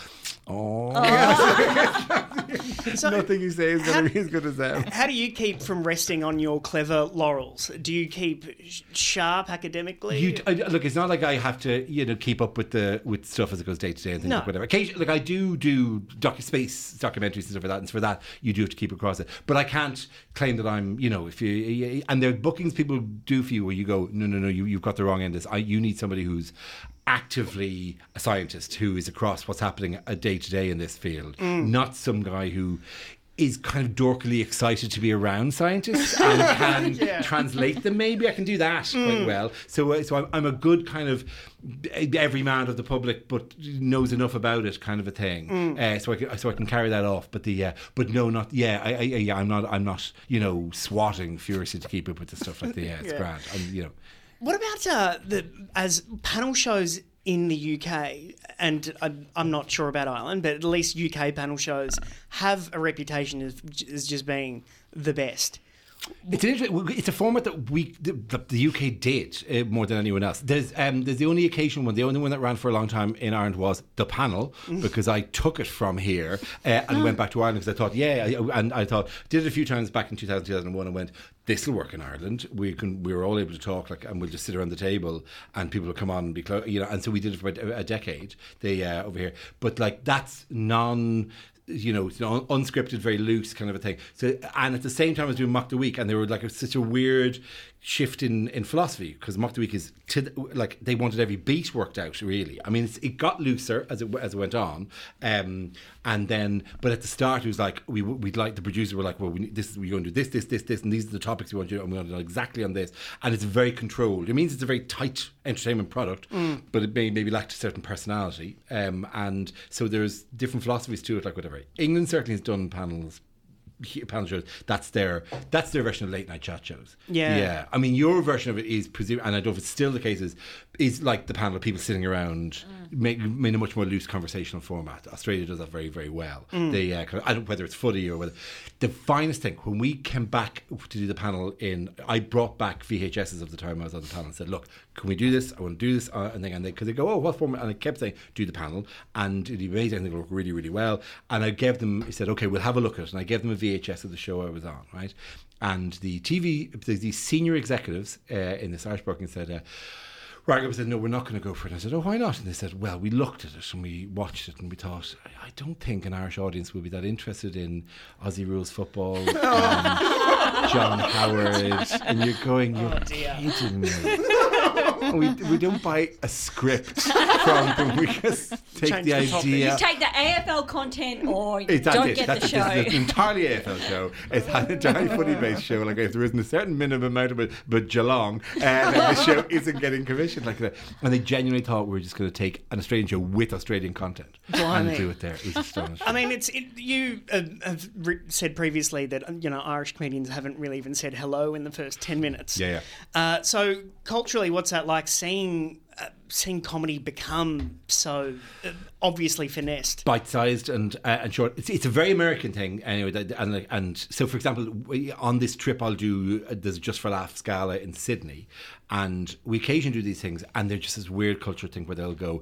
oh, oh. nothing you say is going to be as good as that. How do you keep from resting on your clever laurels? Do you keep sharp academically? You, I, look, it's not like I have to, you know, keep up with the with stuff as it goes day to day and things No. like whatever. Occasionally, like I do do docu space documentaries and stuff like that, and for that you do have to keep across it. But I can't claim that I'm, you know, if you and there are bookings people do for you where you go, no, no, no, you you've got the wrong end of this. I, you need somebody who's actively a scientist who is across what's happening a day to day in this field, not some guy who is kind of dorkily excited to be around scientists and can translate them. Maybe I can do that quite well. So, uh, so I'm, I'm a good kind of every man of the public, but knows enough about it, kind of a thing. Uh, so I can, so I can carry that off. But the uh, but no, not yeah, I, I, yeah. I'm not I'm not you know swatting furiously to keep up with the stuff like the yeah. It's grand. I'm, you know. What about uh, the as panel shows in the UK? And I'm, I'm not sure about Ireland, but at least UK panel shows have a reputation as, as just being the best. It's an interesting, it's a format that we the, the UK did uh, more than anyone else. There's um, there's the only occasion one, the only one that ran for a long time in Ireland was the panel because I took it from here uh, and went back to Ireland because I thought yeah, I, and I thought did it a few times back in 2000 2001 and went this will work in Ireland. We can we were all able to talk like and we'll just sit around the table and people will come on and be close, you know. And so we did it for a, a decade. They uh, over here, but like that's non you know, unscripted, very loose kind of a thing. So, and at the same time, I was doing Mock the Week, and they were like such a weird shift in, in philosophy because Mock the Week is to the, like they wanted every beat worked out. Really, I mean, it's, it got looser as it as it went on, um, and then but at the start it was like we we'd like the producers were like, well, we, this is we're going to do this, this, this, this, and these are the topics we want you, to, and we're going to know exactly on this, and it's very controlled. It means it's a very tight entertainment product, but it may maybe lacked a certain personality, um, and so there's different philosophies to it, like whatever. England certainly has done panels panel shows. That's their that's their version of late night chat shows. Yeah. yeah. I mean, your version of it is presume, and I don't know if it's still the case. Is is like the panel of people sitting around, make, in a much more loose conversational format. Australia does that very very well. They uh, I don't whether it's footy or whether the finest thing when we came back to do the panel in, I brought back VHSs of the time I was on the panel and said, look, can we do this? I want to do this, uh, and then and they because they go, oh, what format? And I kept saying, do the panel, and it'd be amazing. I think it'll look really really well. And I gave them, I said, okay, we'll have a look at it, and I gave them a VHS of the show I was on, right? And the TV, the, the senior executives uh, in this Irish broadcasting said. Ragab said, "No, we're not going to go for it." And I said, "Oh, why not?" And they said, "Well, we looked at it and we watched it and we thought, I, I don't think an Irish audience will be that interested in Aussie rules football, um, John Howard." And you're going, "You're kidding me." we, we don't buy a script from them. We just take Change the the idea. You take the AFL content or you It's, don't it. get that's the it. show. This is an entirely AFL show. It's an entirely footy based show. Like if there isn't a certain minimum amount of it, but Geelong, uh, then the show isn't getting commissioned like that. And they genuinely thought we were just going to take an Australian show with Australian content Blimey. and do it there. It was astonishing. I mean, it's it, you uh, have re- said previously that you know Irish comedians haven't really even said hello in the first ten minutes. Yeah, Uh, so culturally, what's that like? Like seeing uh, seeing comedy become so uh, obviously finessed. bite-sized and uh, and short. It's, it's a very American thing anyway. That, and and so, for example, we, on this trip, I'll do uh, there's just for laughs gala in Sydney, and we occasionally do these things, and they're just this weird culture thing where they'll go,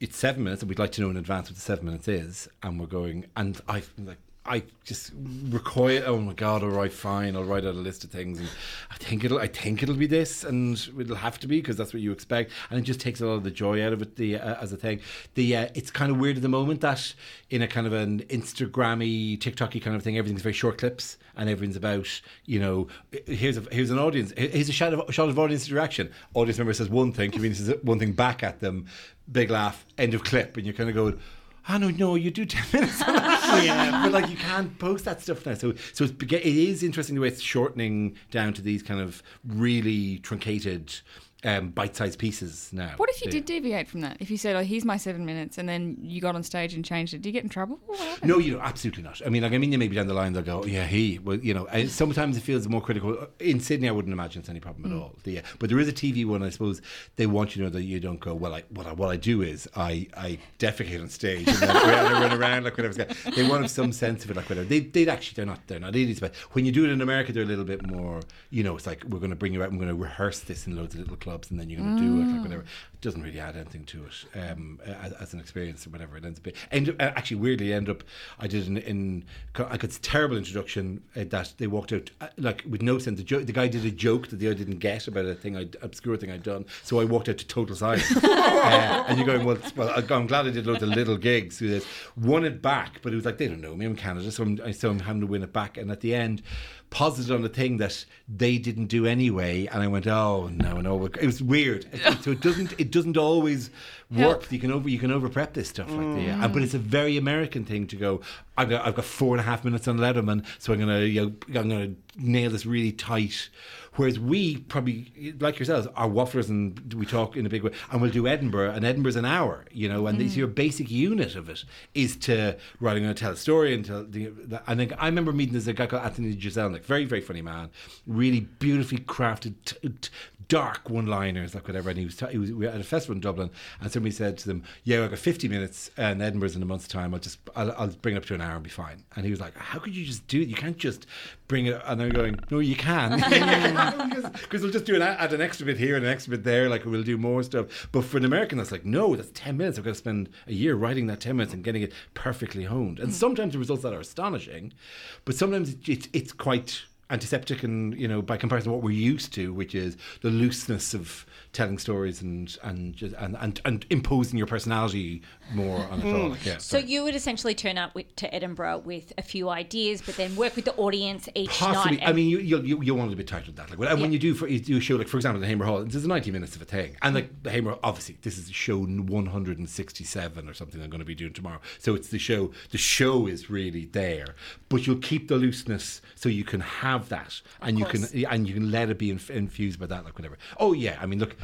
it's seven minutes, and we'd like to know in advance what the seven minutes is, and we're going, and I'm like. I just recoil. Oh my god! All right, fine. I'll write out a list of things, and I think it'll. I think it'll be this, and it'll have to be because that's what you expect, and it just takes a lot of the joy out of it. The uh, as a thing, the uh, it's kind of weird at the moment that in a kind of an Instagrammy, TikToky kind of thing, everything's very short clips, and everything's about you know here's a here's an audience, here's a shot of, shot of audience interaction. Audience member says one thing, comedian says one thing back at them, big laugh, end of clip, and you're kind of going. I don't know. You do ten minutes, on that. Yeah. but like you can't post that stuff now. So, so it's, it is interesting the way it's shortening down to these kind of really truncated, um, bite-sized pieces now. What if you did deviate from that? If you said, "Oh, here's my seven minutes," and then you got on stage and changed it, do you get in trouble? No, you know, absolutely not. I mean, like, I mean, maybe down the line they'll go, yeah, he, well, you know, and sometimes it feels more critical. In Sydney, I wouldn't imagine it's any problem at all. The, uh, but there is a TV one, I suppose, they want you to know that you don't go, well, I, what, I, what I do is I, I defecate on stage and then I run around like whatever. They want some sense of it, like whatever. They, they'd actually, they're not, they're not idiots, but when you do it in America, they're a little bit more, you know, it's like, we're going to bring you out, I'm going to rehearse this in loads of little clubs and then you're going to do it, like whatever. Mm. Doesn't really add anything to it um, as, as an experience or whatever. It ends up being, end, uh, actually, weirdly, end up, I did an in I got this terrible introduction uh, that they walked out uh, like with no sense. The, jo- the guy did a joke that the didn't get about a thing, I obscure thing I'd done. So I walked out to total silence. uh, and you're going, well, well, I'm glad I did loads of little gigs through this. Won it back, but it was like they don't know me. I'm in Canada, so I'm, so I'm having to win it back. And at the end, posited on the thing that they didn't do anyway, and I went, oh no, no, it was weird. So it doesn't, it doesn't always work. You can over, you can over prep this stuff like that. Yeah. Mm. But it's a very American thing to go. I've got, I've got four and a half minutes on Letterman, so I'm gonna, you know, I'm gonna nail this really tight. Whereas we probably, like yourselves, are wafflers and we talk in a big way, and we'll do Edinburgh, and Edinburgh's an hour, you know, and this, mm. your basic unit of it is to, right, I'm going to tell a story and tell the, the, and then I remember meeting this guy called Anthony Jeselnik, very, very funny man, really beautifully crafted, t- t- dark one-liners, like whatever, and he was, t- he was we were at a festival in Dublin, and somebody said to them, yeah, I've got 50 minutes, and Edinburgh's in a month's time, I'll just, I'll, I'll bring it up to an hour and be fine. And he was like, how could you just do it? You can't just bring it. And they're going, no, you can. Because we'll just do an, add an extra bit here and an extra bit there. Like we'll do more stuff. But for an American, that's like, no, that's 10 minutes. I've got to spend a year writing that 10 minutes and getting it perfectly honed. And sometimes the results that are astonishing, but sometimes it, it, it's quite antiseptic and you know by comparison to what we're used to which is the looseness of telling stories and and just, and, and and imposing your personality more on the all like, yeah, So you would essentially turn up with, to Edinburgh with a few ideas, but then work with the audience each Possibly. night. I mean, you, you'll, you, you'll want it a bit tighter than that. Like, when, and when you do for, you do a show, like, for example, the Hamer Hall, there's 90 minutes of a thing. And, like, the Hamer, obviously, this is show 167 or something I'm going to be doing tomorrow. So it's the show, the show is really there. But you'll keep the looseness so you can have that. And you can, and you can let it be inf- infused by that, like, whatever. Oh, yeah. I mean, look.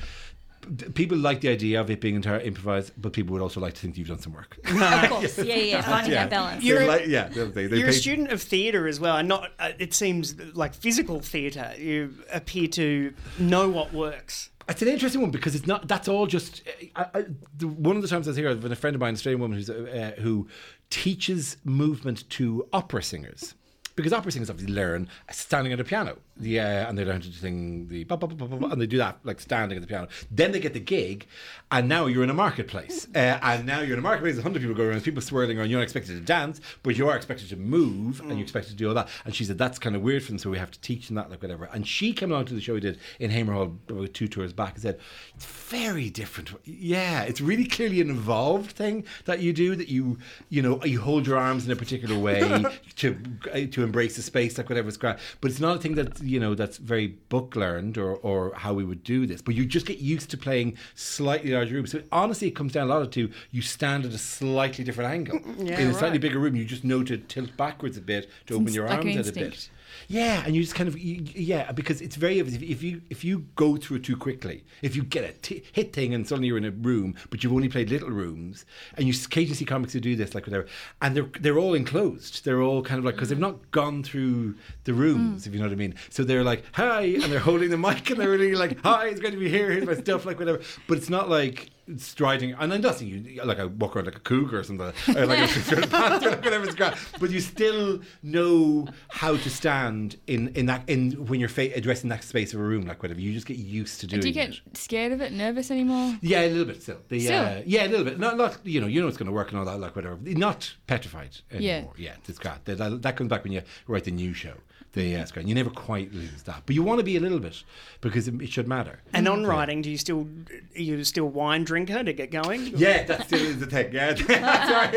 d- People like the idea of it being entirely improvised, but people would also like to think you've done some work. of course, yeah, yeah, finding that balance. You're a- like- yeah, they, they, they You're a student of theatre as well, and not. Uh, it seems like physical theatre. You appear to know what works. It's an interesting one because it's not. That's all just. I, I, the, one of the times I was here, I've been a friend of mine, an Australian woman who's uh, who teaches movement to opera singers. Because opera singers obviously learn standing at a piano, yeah, and they learn to sing the ba- ba- ba- and they do that like standing at the piano. Then they get the gig, and now you're in a marketplace, uh, and now you're in a marketplace. There's hundred people going around, people swirling around. You're not expected to dance, but you are expected to move, and mm. you're expected to do all that. And she said that's kind of weird for them, so we have to teach them that, like whatever. And she came along to the show we did in Hamer Hall about uh, two tours back and said it's very different. Yeah, it's really clearly an evolved thing that you do. That you you know you hold your arms in a particular way to uh, to embrace the space, like whatever's great. But it's not a thing that you know that's very book learned or or how we would do this. But you just get used to playing slightly larger rooms. So honestly, it comes down a lot to you stand at a slightly different angle Yeah, in a slightly bigger room. You just know to tilt backwards a bit to open your like arms a bit. Yeah, and you just kind of you, yeah because it's very if, if you if you go through it too quickly, if you get a t- hit thing and suddenly you're in a room, but you've only played little rooms, and you occasionally see comics who do this like whatever, and they're they're all enclosed, they're all kind of like because they've not gone through the rooms, mm. if you know what I mean. So they're like hi, and they're holding the mic, and they're really like hi, it's going to be here, here's my stuff, like whatever. But it's not like striding, and I'm not saying you like I walk around like a cougar or something, or like a shirt pants or whatever it's got. But you still know how to stand in in that in when you're fa- addressing that space of a room, like whatever. You just get used to doing Do you get it. scared of it, nervous anymore? Yeah, a little bit still. The, Still? Uh, yeah, a little bit. Not, not you know, you know it's going to work and all that, like whatever. Not petrified anymore. Yeah, yeah it's great. That, that, that comes back when you write the new show. The uh, it's great. You never quite lose that, but you want to be a little bit because it, it should matter. And on writing, do you still are you still wine drinker to get going? Yeah, that still is the thing. Yeah,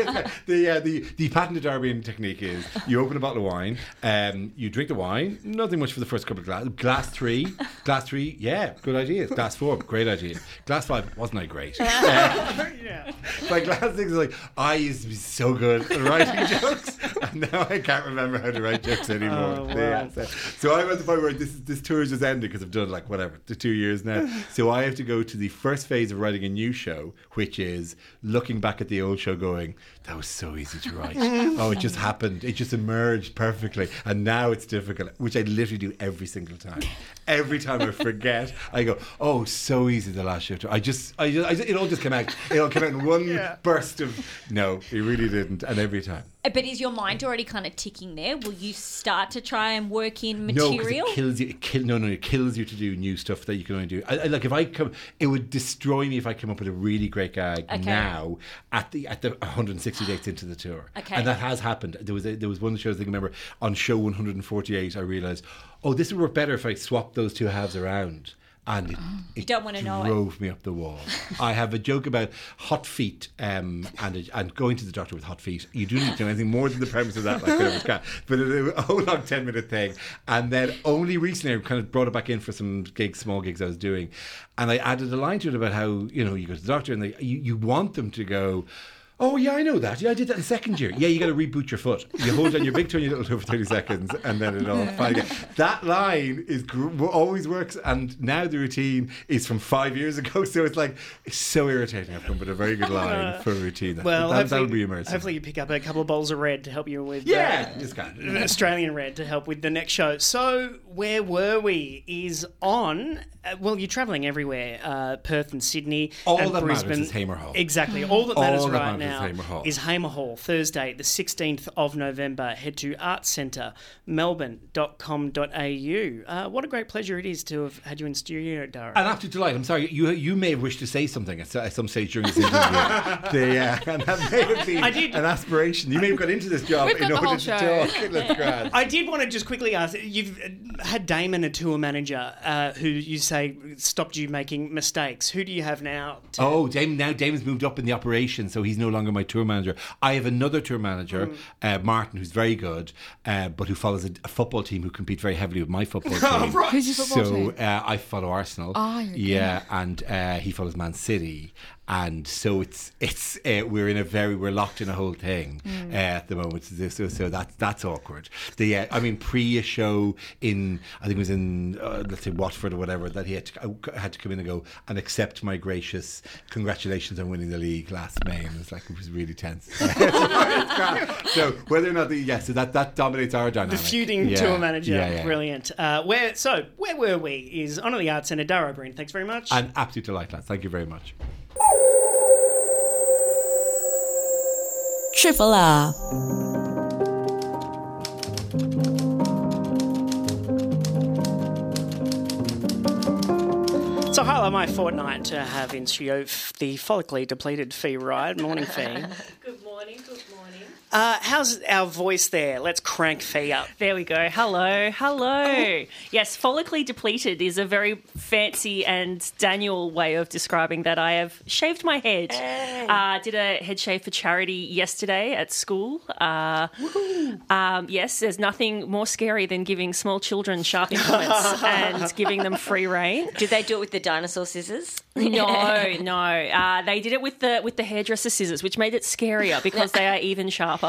sorry. The, uh, the the patented Darbian technique is you open a bottle of wine, um, you drink the wine, nothing much for the first couple of glasses. Glass three, glass three, yeah, good idea. Glass four, great idea. Glass five, wasn't I great? Uh, yeah. like glass six is like I used to be so good at writing jokes, and now I can't remember how to write jokes anymore. Oh, wow. Yeah, so, so I'm at the point where this this tour is just ended because I've done like whatever the two years now. So I have to go to the first phase of writing a new show, which is looking back at the old show, going, "That was so easy to write. oh, it just happened. It just emerged perfectly, and now it's difficult." Which I literally do every single time. Every time I forget, I go, "Oh, so easy the last show." I just, I just, I just it all just came out. It all came out in one Yeah. burst of no, it really didn't, and every time. Uh, But is your mind already kind of ticking there? Will you start to try and work in No, material? it kills you. It kill, no, no, it kills you to do new stuff that you can only do. I, I, like if I come, it would destroy me if I came up with a really great gag Okay. now at the at the 160 dates into the tour. Okay. and that has happened. There was a, there was one show I think I remember on show 148. I realized, oh, this would work better if I swapped those two halves around. And it, it know it. drove me up the wall. I have a joke about hot feet um, and a, and going to the doctor with hot feet. You do need to know anything more than the premise of that, like whatever it's. But it, a whole long ten minute thing. And then only recently I kind of brought it back in for some gigs, small gigs I was doing, and I added a line to it about how you know you go to the doctor and they, you you want them to go. Oh yeah, I know that. Yeah, I did that in second year. Yeah, you got to reboot your foot. You hold down your big toe and your little toe for thirty seconds, and then it all again. That line is always works, and now the routine is from five years ago. So it's like it's so irritating. I've come with a very good line for a routine. Well, that, hopefully, that'll be immersive. hopefully you pick up a couple of bowls of red to help you with yeah, uh, it's got Australian red to help with the next show. So where were we? Is on uh, well, you're travelling everywhere. Uh, Perth and Sydney. All and that matters Brisbane. is Hamer Hall. Exactly. All that matters All that right matters is now Hamer Hall. is Hamer Hall. Thursday, the 16th of November. Head to Arts Centre, melbourne.com.au. Uh, what a great pleasure it is to have had you in studio, Dara. An absolute delight. I'm sorry, you you may have wished to say something at, at some stage during this interview. the, uh, and that may have been I did. an aspiration. You may have got into this job in order to show. talk. That's grand. I did want to just quickly ask you've uh, had Damon, a tour manager, uh, who you say stopped you making mistakes. Who do you have now? To- Oh, Damon, now Damon's moved up in the operation, so he's no longer my tour manager. I have another tour manager, Mm. uh, Martin, who's very good, uh, but who follows a, a football team who compete very heavily with my football team. Who's your football so team? uh, I follow Arsenal. Oh, you're yeah, and uh, he follows Man City. And so it's it's uh, we're in a very we're locked in a whole thing Mm. uh, at the moment. So, so, so that's that's awkward. The uh, I mean pre a show in I think it was in uh, let's say Watford or whatever that he had to, uh, had to come in and go and accept my gracious congratulations on winning the league last May. And it was like it was really tense. so whether or not the yes, so that that dominates our the dynamic. feuding Yeah, tour manager, yeah, yeah. brilliant. Uh, where so where were we? Is on the Arts Centre, Dara Breen. Thanks very much. An absolute delight, lads. Thank you very much. Triple R. So highlight my fortnight to have in studio f- the follically depleted Fi Wright, morning fee. Good morning, good morning. Uh, how's our voice there? Let's crank Fi up. There we go. Hello, hello. Yes, follically depleted is a very fancy and Daniel way of describing that. I have shaved my head. Uh, did a head shave for charity yesterday at school. Uh, um, yes, there's nothing more scary than giving small children sharp implements and giving them free reign. Did they do it with the dinosaur scissors? No, no. Uh, they did it with the with the hairdresser scissors, which made it scarier because they are even sharper.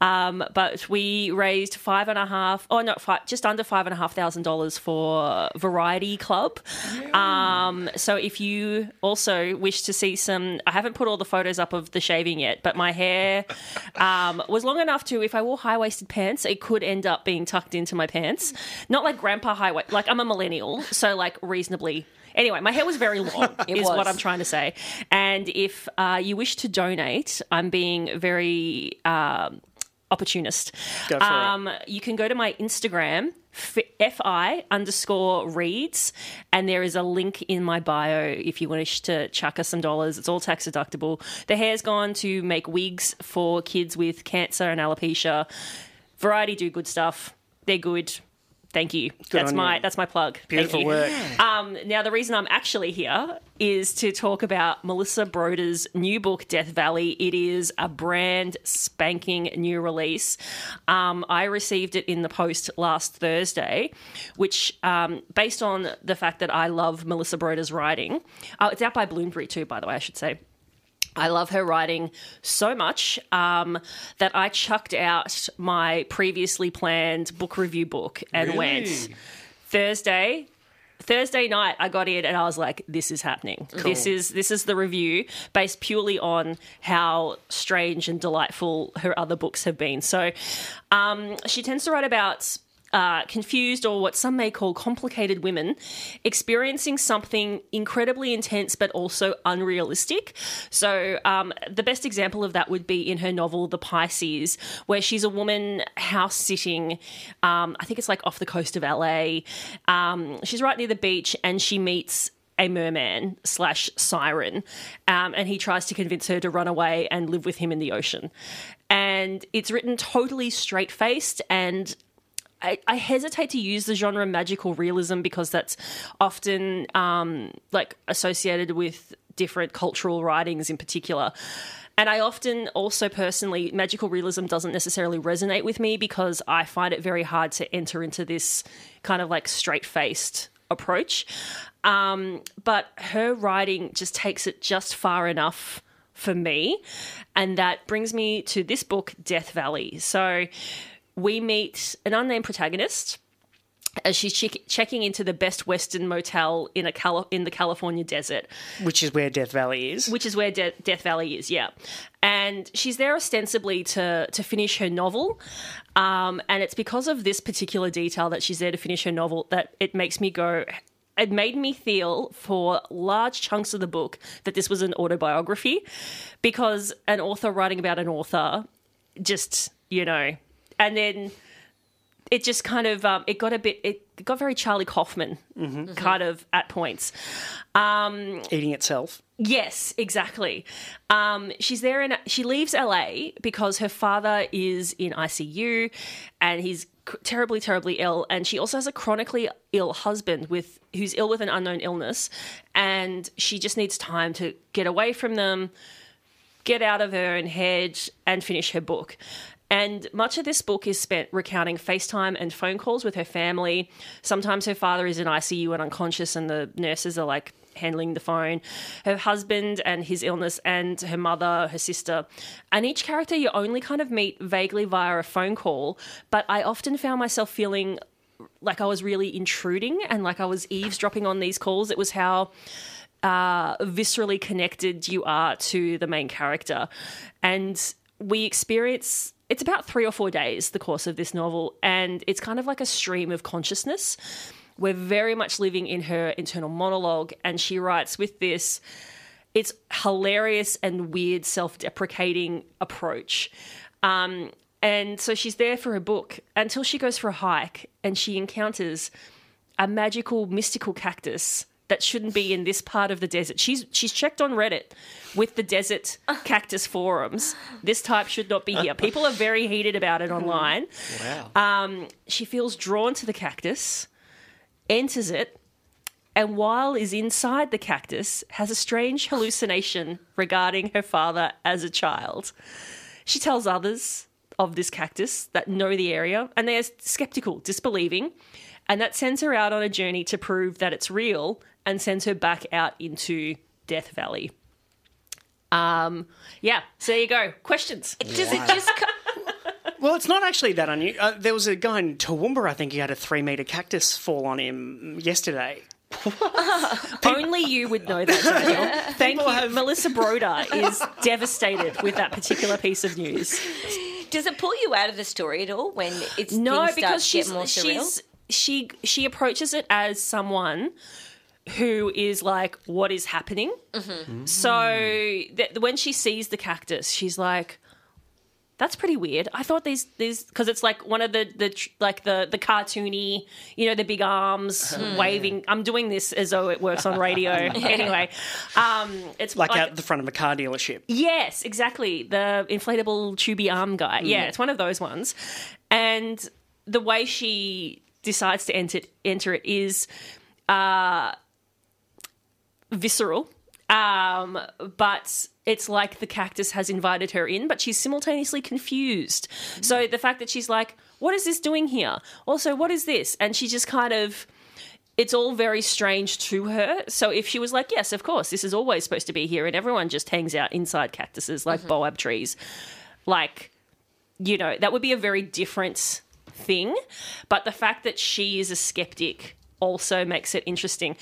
Um, but we raised five and a half, oh not five, just under five and a half thousand dollars for Variety Club. Um, so if you also wish to see some, I haven't put all the photos up of the shaving yet, but my hair um, was long enough to, if I wore high waisted pants, it could end up being tucked into my pants. Not like grandpa high waist, like I'm a millennial, so like reasonably. Anyway, my hair was very long, It is was. what I'm trying to say. And if uh, you wish to donate, I'm being very um, opportunist. Go for it. um, You can go to my Instagram, fi underscore reads, and there is a link in my bio if you wish to chuck us some dollars. It's all tax deductible. The hair's gone to make wigs for kids with cancer and alopecia. Variety do good stuff. They're good. Thank you. that's my you. that's my plug. Beautiful work. Um, now, the reason I'm actually here is to talk about Melissa Broder's new book, Death Valley. It is a brand spanking new release. Um, I received it in the post last Thursday, which, um, based on the fact that I love Melissa Broder's writing, uh, it's out by Bloomsbury too, by the way, I should say. I love her writing so much um, that I chucked out my previously planned book review book and went Thursday. Thursday night, I got in and I was like, "This is happening. This is this is the review based purely on how strange and delightful her other books have been." So, um, she tends to write about uh, confused or what some may call complicated women experiencing something incredibly intense but also unrealistic. So, um, the best example of that would be in her novel, The Pisces, where she's a woman house sitting, um, I think it's like off the coast of LA. Um, she's right near the beach and she meets a merman slash siren, um, and he tries to convince her to run away and live with him in the ocean. And it's written totally straight faced and I, I hesitate to use the genre magical realism because that's often um, like associated with different cultural writings in particular. And I often also personally, magical realism doesn't necessarily resonate with me because I find it very hard to enter into this kind of like straight faced approach. Um, but her writing just takes it just far enough for me. And that brings me to this book, Death Valley. So we meet an unnamed protagonist as she's check- checking into the best Western motel in a Cali- in the California desert, Which is where Death Valley is. which is where De- Death Valley is. Yeah, and she's there ostensibly to to finish her novel, um, and it's because of this particular detail that she's there to finish her novel that it makes me go. it made me feel for large chunks of the book that this was an autobiography because an author writing about an author just, you know, and then it just kind of um, it got a bit it got very Charlie Kaufman kind of at points. Um, Eating itself. Yes, exactly. Um, she's there in. She leaves LA because her father is in ICU, and he's terribly, terribly ill. And she also has a chronically ill husband with who's ill with an unknown illness, and she just needs time to get away from them, get out of her own head, and finish her book. And much of this book is spent recounting FaceTime and phone calls with her family. Sometimes her father is in ICU and unconscious, and the nurses are like handling the phone. Her husband and his illness, and her mother, her sister. And each character you only kind of meet vaguely via a phone call. But I often found myself feeling like I was really intruding and like I was eavesdropping on these calls. It was how uh, viscerally connected you are to the main character. And we experience it's about three or four days, the course of this novel, and it's kind of like a stream of consciousness. We're very much living in her internal monologue, and she writes with this it's hilarious and weird self-deprecating approach. Um, and so she's there for her book until she goes for a hike and she encounters a magical, mystical cactus that shouldn't be in this part of the desert. She's she's checked on Reddit with the desert cactus forums. This type should not be here. People are very heated about it online. Wow. Um, she feels drawn to the cactus, enters it, and while is inside the cactus, has a strange hallucination regarding her father as a child. She tells others of this cactus that know the area, and they are skeptical, disbelieving, and that sends her out on a journey to prove that it's real and sends her back out into Death Valley. Um, yeah, so there you go. Questions? Does it just co- Well, it's not actually that unusual. Uh, there was a guy in Toowoomba, I think he had a three metre cactus fall on him yesterday. Only you would know that, Daniel. Thank you. Melissa Broder is devastated with that particular piece of news. does it pull you out of the story at all when it's No, things start because to get she's, more surreal? she's she she approaches it as someone who is like, what is happening? Mm-hmm. So th- when she sees the cactus, she's like, that's pretty weird. I thought these these because it's like one of the the tr- like the the cartoony, you know, the big arms Hmm. waving. I'm doing this as though it works on radio. anyway, um, it's Like, out the front of a car dealership. Yes, exactly. The inflatable tubey arm guy. Yeah, it's one of those ones. And the way she decides to enter enter it is uh, visceral. Um, but it's like the cactus has invited her in, but she's simultaneously confused. So the fact that she's like, "What is this doing here?" Also, what is this? And she just kind of it's all very strange to her. So if she was like, yes, of course, this is always supposed to be here, and everyone just hangs out inside cactuses like boab trees, like, you know, that would be a very different thing. But the fact that she is a skeptic also makes it interesting.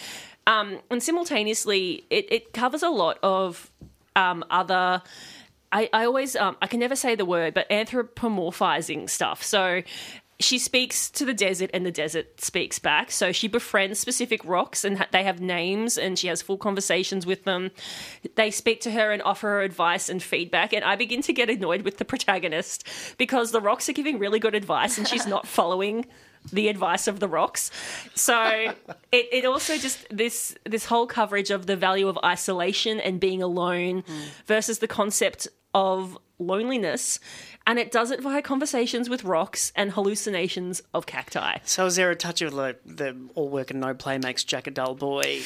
Um, and simultaneously, it, it covers a lot of um, other. I, I always um, I can never say the word, but anthropomorphizing stuff. So she speaks to the desert and the desert speaks back. So she befriends specific rocks and they have names and she has full conversations with them. They speak to her and offer her advice and feedback. And I begin to get annoyed with the protagonist because the rocks are giving really good advice and she's not following the advice of the rocks. So it, it also just this this whole coverage of the value of isolation and being alone versus the concept of loneliness. And it does it via conversations with rocks and hallucinations of cacti. So is there a touch of like the all work and no play makes Jack a dull boy?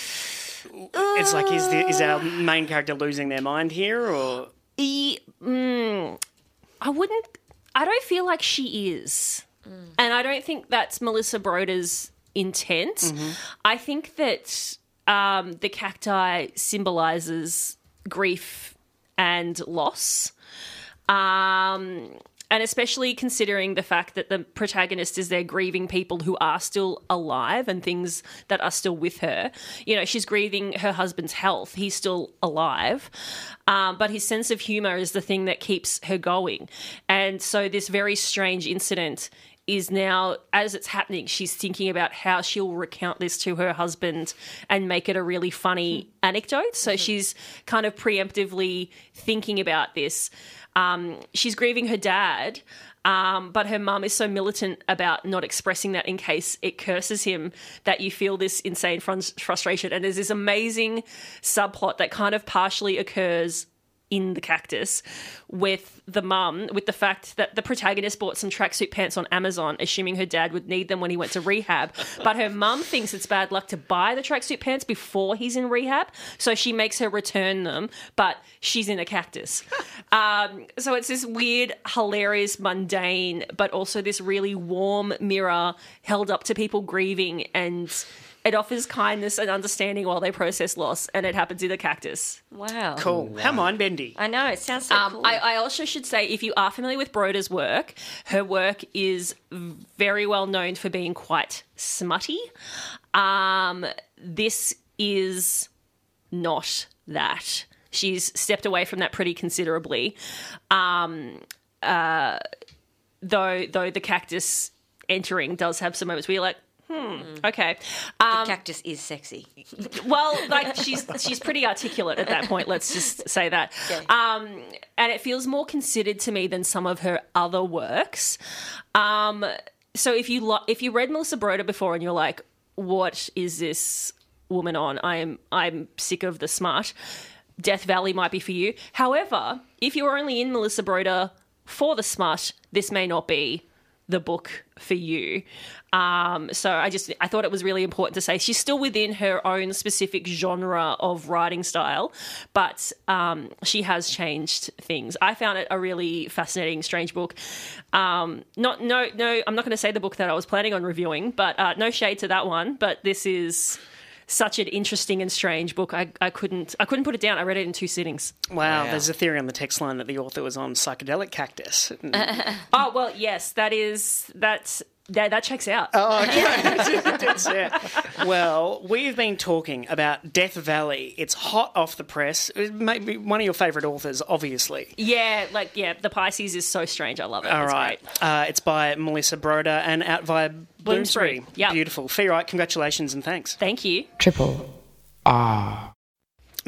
It's like is the, is our main character losing their mind here, or E, mm, I wouldn't. I don't feel like she is, and I don't think that's Melissa Broder's intent. I think that um, the cacti symbolizes grief and loss, um, and especially considering the fact that the protagonist is there grieving people who are still alive and things that are still with her. You know, she's grieving her husband's health; he's still alive, um, but his sense of humor is the thing that keeps her going. And so, this very strange incident is now, as it's happening, she's thinking about how she'll recount this to her husband and make it a really funny anecdote. So she's kind of preemptively thinking about this. Um, she's grieving her dad. Um, but her mum is so militant about not expressing that in case it curses him that you feel this insane frus- frustration. And there's this amazing subplot that kind of partially occurs in the cactus with the mum, with the fact that the protagonist bought some tracksuit pants on Amazon, assuming her dad would need them when he went to rehab. But her mum thinks it's bad luck to buy the tracksuit pants before he's in rehab, so she makes her return them, but she's in a cactus. um, so it's this weird, hilarious, mundane, but also this really warm mirror held up to people grieving and it offers kindness and understanding while they process loss, and it happens in a cactus. Wow. Cool. Come on, bendy. I know, it sounds so Um, cool. I, I also should say, if you are familiar with Broder's work, her work is very well known for being quite smutty. Um, this is not that. She's stepped away from that pretty considerably. Um, uh, though, though the cactus entering does have some moments where you're like, hmm, okay. Um, the cactus is sexy. well, like she's she's pretty articulate at that point. Let's just say that. Um, and it feels more considered to me than some of her other works. Um, so if you lo- if you read Melissa Broder before and you're like, what is this woman on? I'm I'm sick of the smart. Death Valley might be for you. However, if you're only in Melissa Broder for the smut, this may not be the book for you. Um, so I just I thought it was really important to say she's still within her own specific genre of writing style, but um, she has changed things. I found it a really fascinating, strange book. Um, not no no, I'm not going to say the book that I was planning on reviewing, but uh, no shade to that one. But this is such an interesting and strange book. I, I couldn't I couldn't put it down. I read it in two sittings. Wow, there's a theory on the text line that the author was on psychedelic cactus. Mm. oh well, yes, that is that's that that checks out. Oh, okay. That's. Well, we've been talking about Death Valley. It's hot off the press. It may be one of your favourite authors, obviously. Yeah, like yeah, the Pisces is so strange. I love it. All It's right. great. Uh, it's by Melissa Broder and out via Bloomsbury. Bloomsbury, yep. Beautiful. Fi Wright, congratulations and thanks. Thank you. Triple R.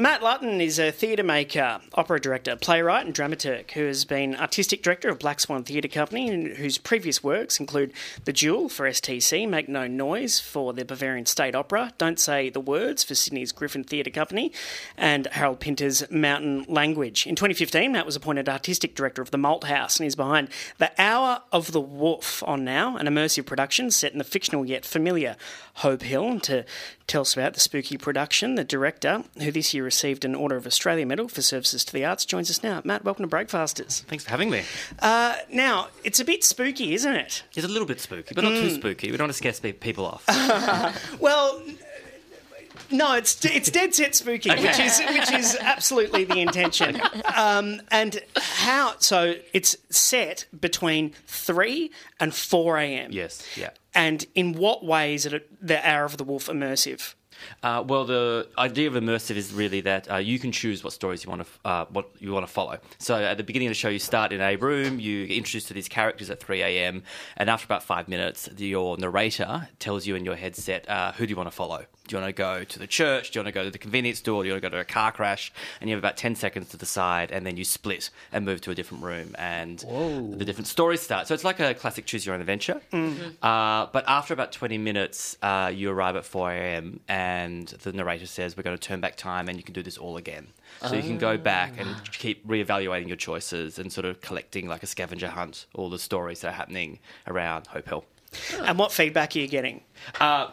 Matt Lutton is a theatre maker, opera director, playwright, and dramaturg who has been artistic director of Black Swan Theatre Company and whose previous works include The Jewel for STC, Make No Noise for the Bavarian State Opera, Don't Say the Words for Sydney's Griffin Theatre Company, and Harold Pinter's Mountain Language. In 2015, Matt was appointed artistic director of the Malthouse and is behind The Hour of the Wolf on Now, an immersive production set in the fictional yet familiar Hope Hill. And to tell us about the spooky production, the director, who this year received an Order of Australia Medal for services to the arts, joins us now. Matt, welcome to Breakfasters. Thanks for having me. Uh, now, it's a bit spooky, isn't it? It's a little bit spooky, but not too Mm. spooky. We don't want to scare people off. Well, no, it's it's dead set spooky, Okay. which is which is absolutely the intention. Um, and how? So it's set between three and four a.m. Yes, yeah. And in what way is it the Hour of the Wolf immersive? Uh, well, the idea of immersive is really that uh, you can choose what stories you want to uh, what you want to follow. So at the beginning of the show, you start in a room, you get introduced to these characters at 3 a.m., and after about five minutes, your narrator tells you in your headset uh, who do you want to follow. Do you want to go to the church? Do you want to go to the convenience store? Do you want to go to a car crash? And you have about 10 seconds to decide, and then you split and move to a different room, and the different stories start. So it's like a classic choose your own adventure. Uh, but after about 20 minutes, uh, you arrive at 4 a.m. and the narrator says, We're going to turn back time and you can do this all again. So you can go back and keep reevaluating your choices and sort of collecting like a scavenger hunt all the stories that are happening around Hope Hill. And what feedback are you getting? Uh,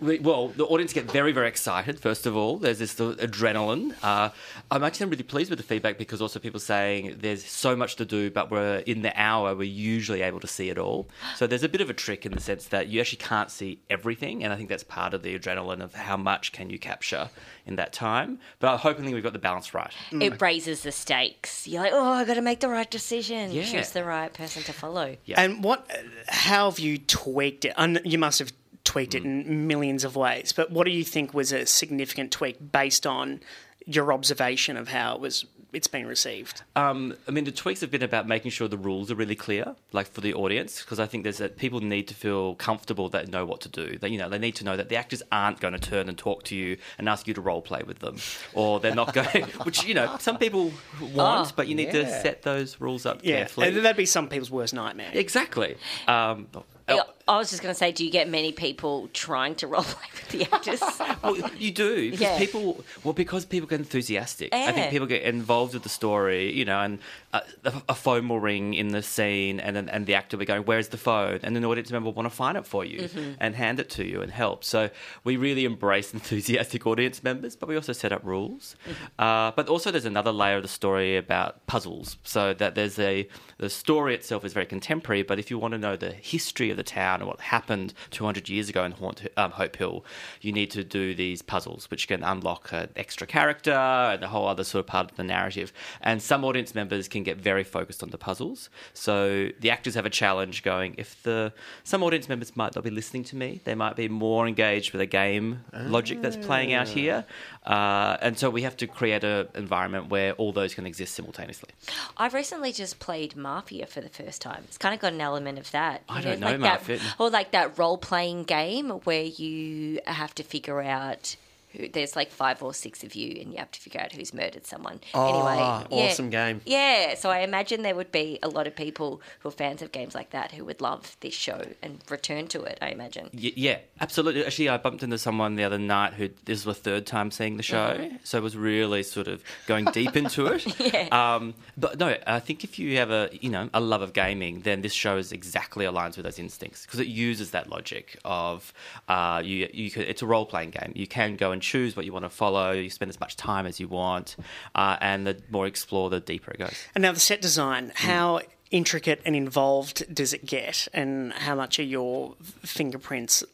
well, the audience get very, very excited. First of all, there's this sort adrenaline. Uh, I'm actually really pleased with the feedback because also people saying there's so much to do, but we're in the hour we're usually able to see it all. So there's a bit of a trick in the sense that you actually can't see everything, and I think that's part of the adrenaline of how much can you capture in that time. But I'm hoping we've got the balance right. It raises the stakes. You're like, oh, I got to make the right decision. Yeah. Choose the right person to follow. And what? How have you tweaked it? And you must have tweaked it in millions of ways. But what do you think was a significant tweak based on your observation of how it was it's been received? Um, I mean, the tweaks have been about making sure the rules are really clear, like for the audience, because I think there's that people need to feel comfortable that know what to do. That you know, they need to know that the actors aren't going to turn and talk to you and ask you to role play with them, or they're not going. which you know, some people want, Oh, but you need to set those rules up Yeah, carefully. and that'd be some people's worst nightmare. Exactly. Um, Yeah, I was just going to say, do you get many people trying to role play with the actors? well, you do because Yeah. people. Well, because people get enthusiastic. I think people get involved with the story, you know, and a, a phone will ring in the scene, and then and the actor will be going, "Where's the phone?" And the audience member will want to find it for you Mhm. and hand it to you and help. So we really embrace enthusiastic audience members, but we also set up rules. Uh, but also, there's another layer of the story about puzzles, so that there's a the story itself is very contemporary. But if you want to know the history of the town and what happened 200 years ago in Haunt, um, Hope Hill, you need to do these puzzles, which can unlock an extra character and a whole other sort of part of the narrative. And some audience members can get very focused on the puzzles. So the actors have a challenge going. If the some audience members might not be listening to me, they might be more engaged with a game logic that's playing out here. Uh, and so we have to create an environment where all those can exist simultaneously. I've recently just played Mafia for the first time. It's kind of got an element of that. I don't know like Mafia. That, or like that role playing game where you have to figure out. Who, there's like five or six of you, and you have to figure out who's murdered someone. Oh, anyway, yeah. awesome game. Yeah, so I imagine there would be a lot of people who are fans of games like that who would love this show and return to it. I imagine. Y- yeah, absolutely. Actually, I bumped into someone the other night who this was the third time seeing the show, Mhm. so was really sort of going deep into it. Yeah. Um, but no, I think if you have a you know a love of gaming, then this show is exactly aligns with those instincts because it uses that logic of uh, you you could, it's a role playing game. You can go and choose what you want to follow. You spend as much time as you want, uh, and the more explore, the deeper it goes. And now the set design, how intricate and involved does it get, and how much are your fingerprints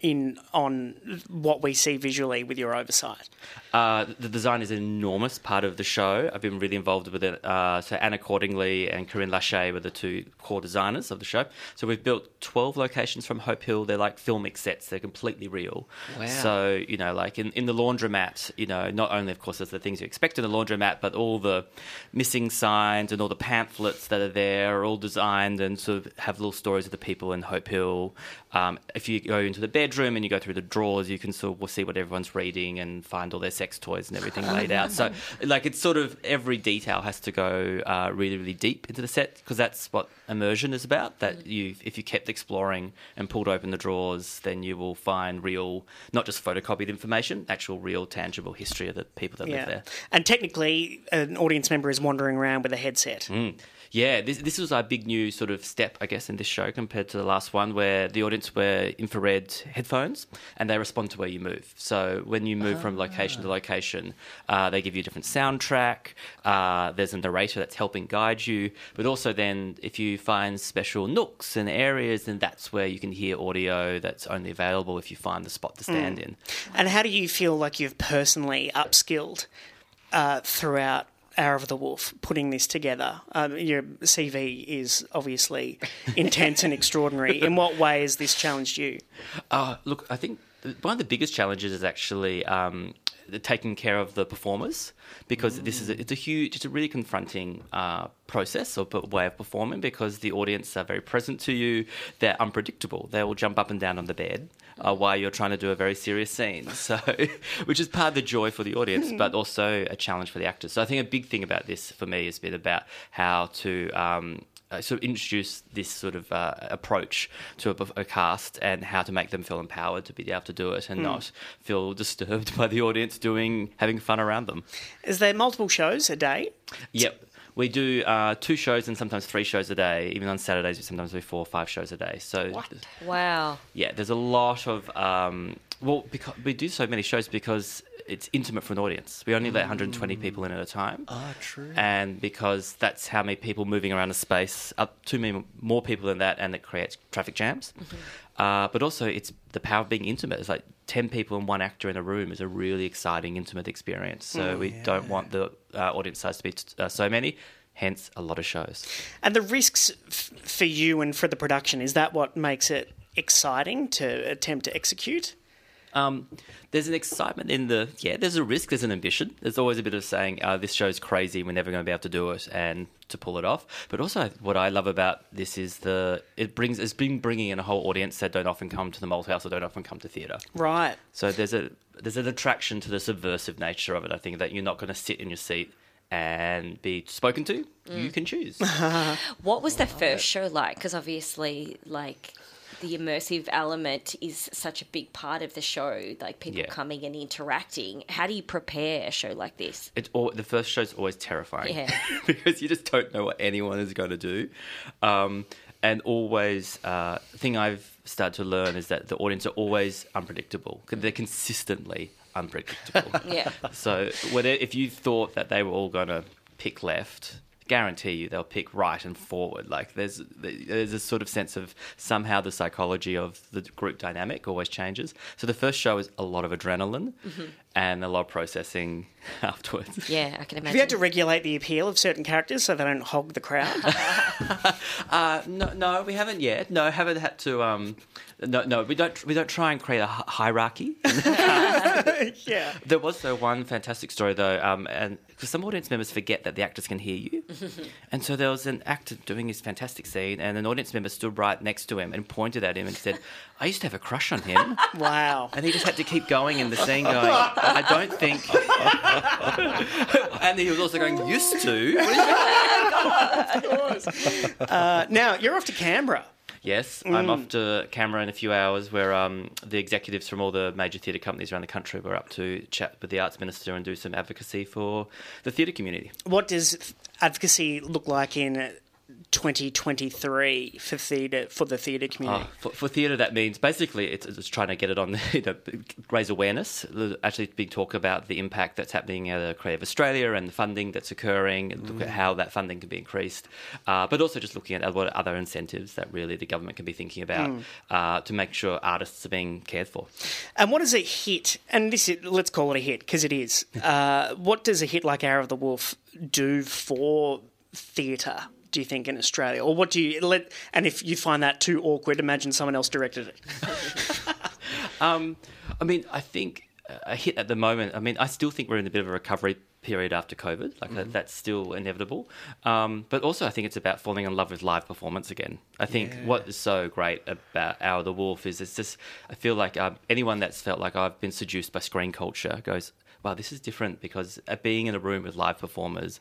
in on what we see visually with your oversight? Uh, the design is an enormous part of the show. I've been really involved with it. Uh, so Anna Cordingley and Corinne Lachey were the two core designers of the show. So we've built 12 locations from Hope Hill. They're like filmic sets. They're completely real. Wow. So, you know, like in, in the laundromat, you know, not only, of course, there's the things you expect in a laundromat, but all the missing signs and all the pamphlets that are there are all designed and sort of have little stories of the people in Hope Hill. Um, if you go into the bedroom and you go through the drawers, you can sort of see what everyone's reading and find all their sex toys and everything laid out. So, like, it's sort of every detail has to go uh, really, really deep into the set because that's what immersion is about. That you, if you kept exploring and pulled open the drawers, then you will find real, not just photocopied information, actual, real, tangible history of the people that live there. And technically, an audience member is wandering around with a headset. Mm. Yeah, this this was our big new sort of step, I guess, in this show compared to the last one, where the audience wear infrared headphones and they respond to where you move. So when you move from location to location, uh, they give you a different soundtrack. Uh, there's a narrator that's helping guide you, but also then if you find special nooks and areas, then that's where you can hear audio that's only available if you find the spot to stand Mm. in. And how do you feel like you've personally upskilled uh, throughout Hour of the Wolf putting this together? Um, your CV is obviously intense and extraordinary. In what way has this challenged you? Uh, look, I think one of the biggest challenges is actually um, the taking care of the performers because this is a, it's a huge, it's a really confronting uh, process or way of performing because the audience are very present to you. They're unpredictable. They will jump up and down on the bed uh, while you're trying to do a very serious scene. So, which is part of the joy for the audience, but also a challenge for the actors. So I think a big thing about this for me has been about how to. Um, uh, sort of introduce this sort of uh, approach to a, a cast and how to make them feel empowered to be able to do it and Hmm. not feel disturbed by the audience doing having fun around them. Is there multiple shows a day? Yep. We do uh, two shows and sometimes three shows a day. Even on Saturdays, we sometimes do four or five shows a day. So, what? Wow. yeah, there's a lot of um, well, because we do so many shows because it's intimate for an audience. We only let 120 people in at a time. Ah, true. And because that's how many people moving around a space, up too many more people than that, and it creates traffic jams. Uh, but also, it's the power of being intimate. It's like 10 people and one actor in a room is a really exciting, intimate experience. So Mm, we don't want the uh, audience size to be uh, so many. Hence, a lot of shows. And the risks f- for you and for the production, is that what makes it exciting to attempt to execute? Um, there's an excitement in the yeah. There's a risk. There's an ambition. There's always a bit of saying uh, this show's crazy. We're never going to be able to do it and to pull it off. But also, what I love about this is the it brings it's been bringing in a whole audience that don't often come to the Malthouse or don't often come to theatre. Right. So there's a there's an attraction to the subversive nature of it. I think that you're not going to sit in your seat and be spoken to. You can choose. What was the first show like? Because obviously, like the immersive element is such a big part of the show. Like people Yeah. coming and interacting. How do you prepare a show like this? It's all, the first show's always terrifying Yeah. because you just don't know what anyone is going to do. Um, and always, uh, the thing I've started to learn is that the audience are always unpredictable. They're consistently unpredictable. Yeah. So whether, if you thought that they were all going to pick left, guarantee you they'll pick right and forward. Like there's there's a sort of sense of somehow the psychology of the group dynamic always changes. So the first show is a lot of adrenaline Mhm. and a lot of processing afterwards. Yeah, I can imagine. Have imagine. you had to regulate the appeal of certain characters so they don't hog the crowd? Uh, no, no, we haven't yet. No, haven't had to. Um, no, no, we don't. We don't try and create a hierarchy. yeah. There was though one fantastic story though, um, and because some audience members forget that the actors can hear you, and so there was an actor doing his fantastic scene, and an audience member stood right next to him and pointed at him and said, "I used to have a crush on him." Wow. And he just had to keep going in the scene, going, "I don't think," and he was also going, "Used to." Uh, now, you're off to Canberra. Yes, I'm Mm. off to Canberra in a few hours where um, the executives from all the major theatre companies around the country were up to chat with the arts minister and do some advocacy for the theatre community. What does advocacy look like in 2023 for theatre for the theatre community? Oh, for, for theatre, that means basically it's, it's trying to get it on, the, you know, raise awareness. There's Actually, big talk about the impact that's happening at Creative Australia and the funding that's occurring, and look at how that funding can be increased. Uh, but also just looking at what other incentives that really the government can be thinking about Mm. uh, to make sure artists are being cared for. And what does a hit, and this is, let's call it a hit because it is, uh, what does a hit like Hour of the Wolf do for theatre, do you think, in Australia? Or what do you let, and if you find that too awkward, imagine someone else directed it. Um, I mean, I think a hit at the moment. I mean, I still think we're in a bit of a recovery period after COVID. Like that, that's still inevitable. Um, but also, I think it's about falling in love with live performance again. I think Yeah. what is so great about Hour of the Wolf is it's just. I feel like um, anyone that's felt like I've been seduced by screen culture goes, "Wow, this is different." Because uh, being in a room with live performers.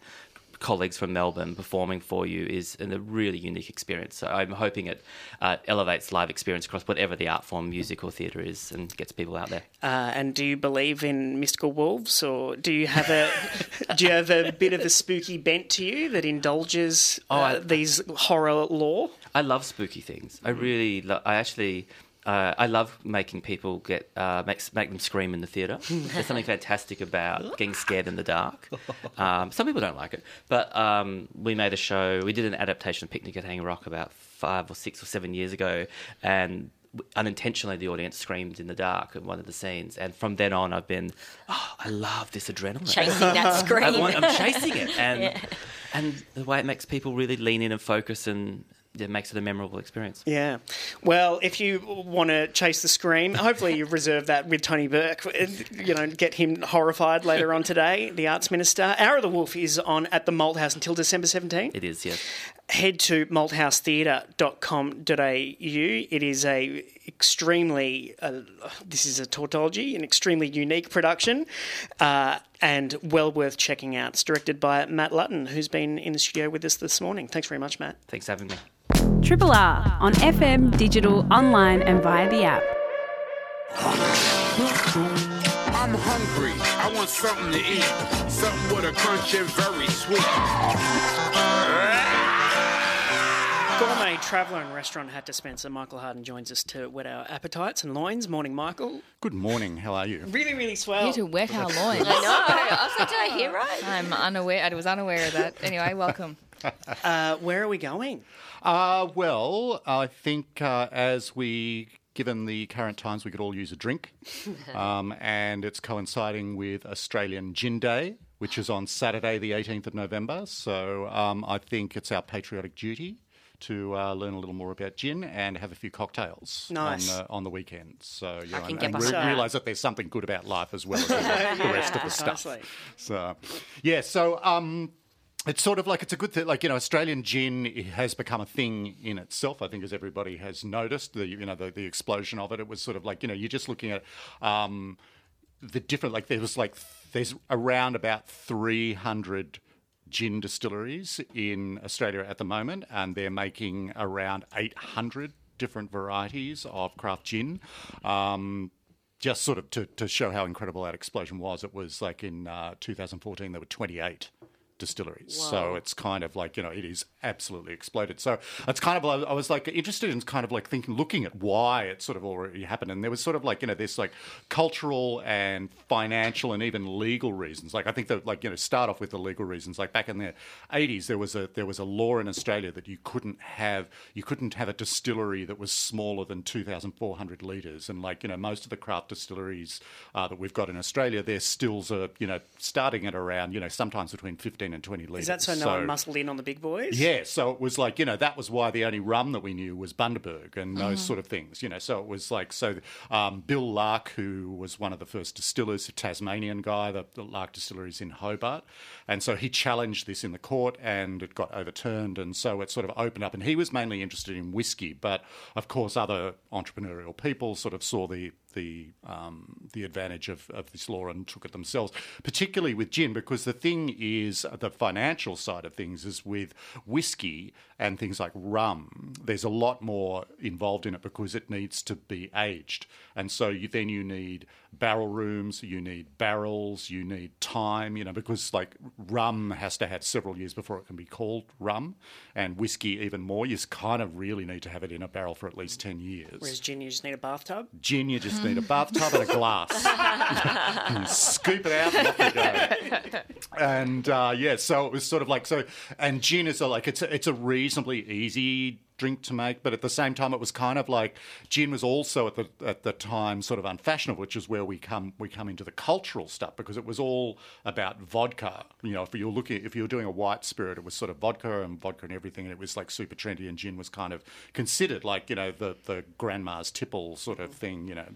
Colleagues from Melbourne performing for you is a really unique experience. So I'm hoping it uh, elevates live experience across whatever the art form, music or theatre is, and gets people out there. Uh, and do you believe in mystical wolves, or do you have a do you have a bit of a spooky bent to you that indulges uh, Oh, I- these horror lore? I love spooky things. I really, lo- I actually, uh, I love making people get uh, make make them scream in the theatre. There's something fantastic about getting scared in the dark. Um, some people don't like it, but um, we made a show. We did an adaptation of Picnic at Hanging Rock about five or six or seven years ago, and unintentionally the audience screamed in the dark in one of the scenes. And from then on, I've been, oh, I love this adrenaline, Chasing that I scream. want- I'm chasing it, and Yeah. and the way it makes people really lean in and focus and. It makes it a memorable experience. Yeah. Well, if you want to chase the scream, hopefully you've reserved that with Tony Burke. You know, get him horrified later on today, the Arts Minister. Hour of the Wolf is on at the Malthouse until December 17th. It is, yes. Head to malthousetheatre.com.au. It is a extremely, uh, this is a tautology, an extremely unique production uh, and well worth checking out. It's directed by Matt Lutton, who's been in the studio with us this morning. Thanks very much, Matt. Thanks for having me. Triple R on FM, digital, online, and via the app. I'm hungry. I want something to eat. Something with a crunch and very sweet. Gourmet traveller and restaurant hat dispenser Michael Harden joins us to whet our appetites and loins. Morning, Michael. Good morning. How are you? Really, really swell. Here to wet our loins. I know. I was like, did I hear right? I'm unaware. I was unaware of that. Anyway, welcome. Uh, where are we going? Uh, well, I think uh, as we, given the current times, we could all use a drink. um, and it's coinciding with Australian Gin Day, which is on Saturday, the 18th of November. So um, I think it's our patriotic duty to uh, learn a little more about gin and have a few cocktails Nice. on the on the weekends. So you I know, can and, get and re- realize that there's something good about life as well as the, the rest of the stuff. So yeah, so um, it's sort of like it's a good thing. Like you know, Australian gin has become a thing in itself. I think, as everybody has noticed, the you know the, the explosion of it. It was sort of like you know you're just looking at um, the different. Like there was like there's around about 300 gin distilleries in Australia at the moment, and they're making around 800 different varieties of craft gin. Um, just sort of to, to show how incredible that explosion was, it was like in uh, 2014 there were 28 distilleries. So it's kind of like you know it is absolutely exploded. So it's kind of I was like interested in kind of like thinking, looking at why it sort of already happened, and there was sort of like you know this like cultural and financial and even legal reasons. Like I think that like you know start off with the legal reasons. Like back in the 80s, there was a there was a law in Australia that you couldn't have you couldn't have a distillery that was smaller than 2,400 litres, and like you know most of the craft distilleries uh, that we've got in Australia, their stills are you know starting at around you know sometimes between 15 and 20 litres. Is that so no one muscled in on the big boys? Yeah, so it was like, you know, that was why the only rum that we knew was Bundaberg and those Mhm. sort of things, you know. So it was like, so um, Bill Lark, who was one of the first distillers, a Tasmanian guy, the, the Lark distilleries in Hobart. And so he challenged this in the court and it got overturned. And so it sort of opened up. And he was mainly interested in whiskey, but of course, other entrepreneurial people sort of saw the the um, the advantage of, of this law and took it themselves, particularly with gin, because the thing is the financial side of things is with whiskey and things like rum. There's a lot more involved in it because it needs to be aged, and so you, then you need barrel rooms, you need barrels, you need time, you know, because like rum has to have several years before it can be called rum, and whiskey even more. You kind of really need to have it in a barrel for at least ten years. Whereas gin, you just need a bathtub. Gin, you just need a bathtub and a glass. Scoop it out and off you go. And uh, yeah, so it was sort of like so. And gin is a, like it's a, it's a reasonably easy drink to make, but at the same time, it was kind of like gin was also at the at the time sort of unfashionable, which is where we come we come into the cultural stuff because it was all about vodka. You know, if you're looking if you were doing a white spirit, it was sort of vodka and vodka and everything, and it was like super trendy. And gin was kind of considered like you know the the grandma's tipple sort of thing, you know,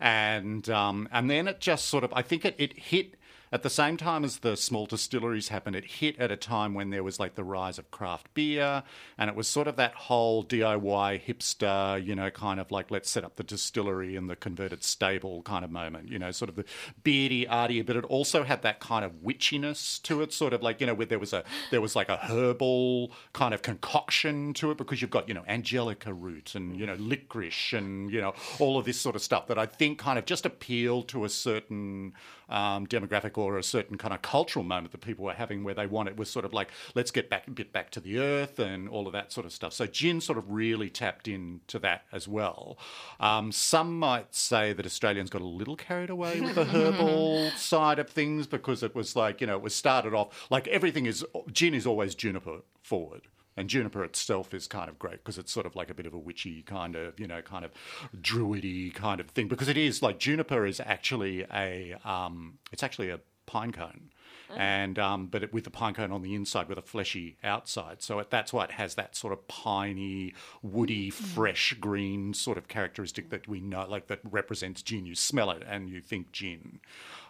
and um, and then it just sort of I think it it hit. At the same time as the small distilleries happened, it hit at a time when there was like the rise of craft beer, and it was sort of that whole DIY hipster, you know, kind of like let's set up the distillery and the converted stable kind of moment, you know, sort of the beardy, arty, but it also had that kind of witchiness to it, sort of like you know, where there was a there was like a herbal kind of concoction to it because you've got you know angelica root and you know licorice and you know all of this sort of stuff that I think kind of just appealed to a certain um, demographic or a certain kind of cultural moment that people were having where they wanted was sort of like let's get back a bit back to the earth and all of that sort of stuff. So gin sort of really tapped into that as well. Um, some might say that Australians got a little carried away with the herbal side of things because it was like you know it was started off like everything is gin is always juniper forward. And juniper itself is kind of great because it's sort of like a bit of a witchy kind of, you know, kind of druidy kind of thing. Because it is like juniper is actually a, um, it's actually a pine cone. And um, but it, with the pine cone on the inside with a fleshy outside, so it, that's why it has that sort of piney, woody, fresh green sort of characteristic that we know, like that represents gin. You smell it and you think gin.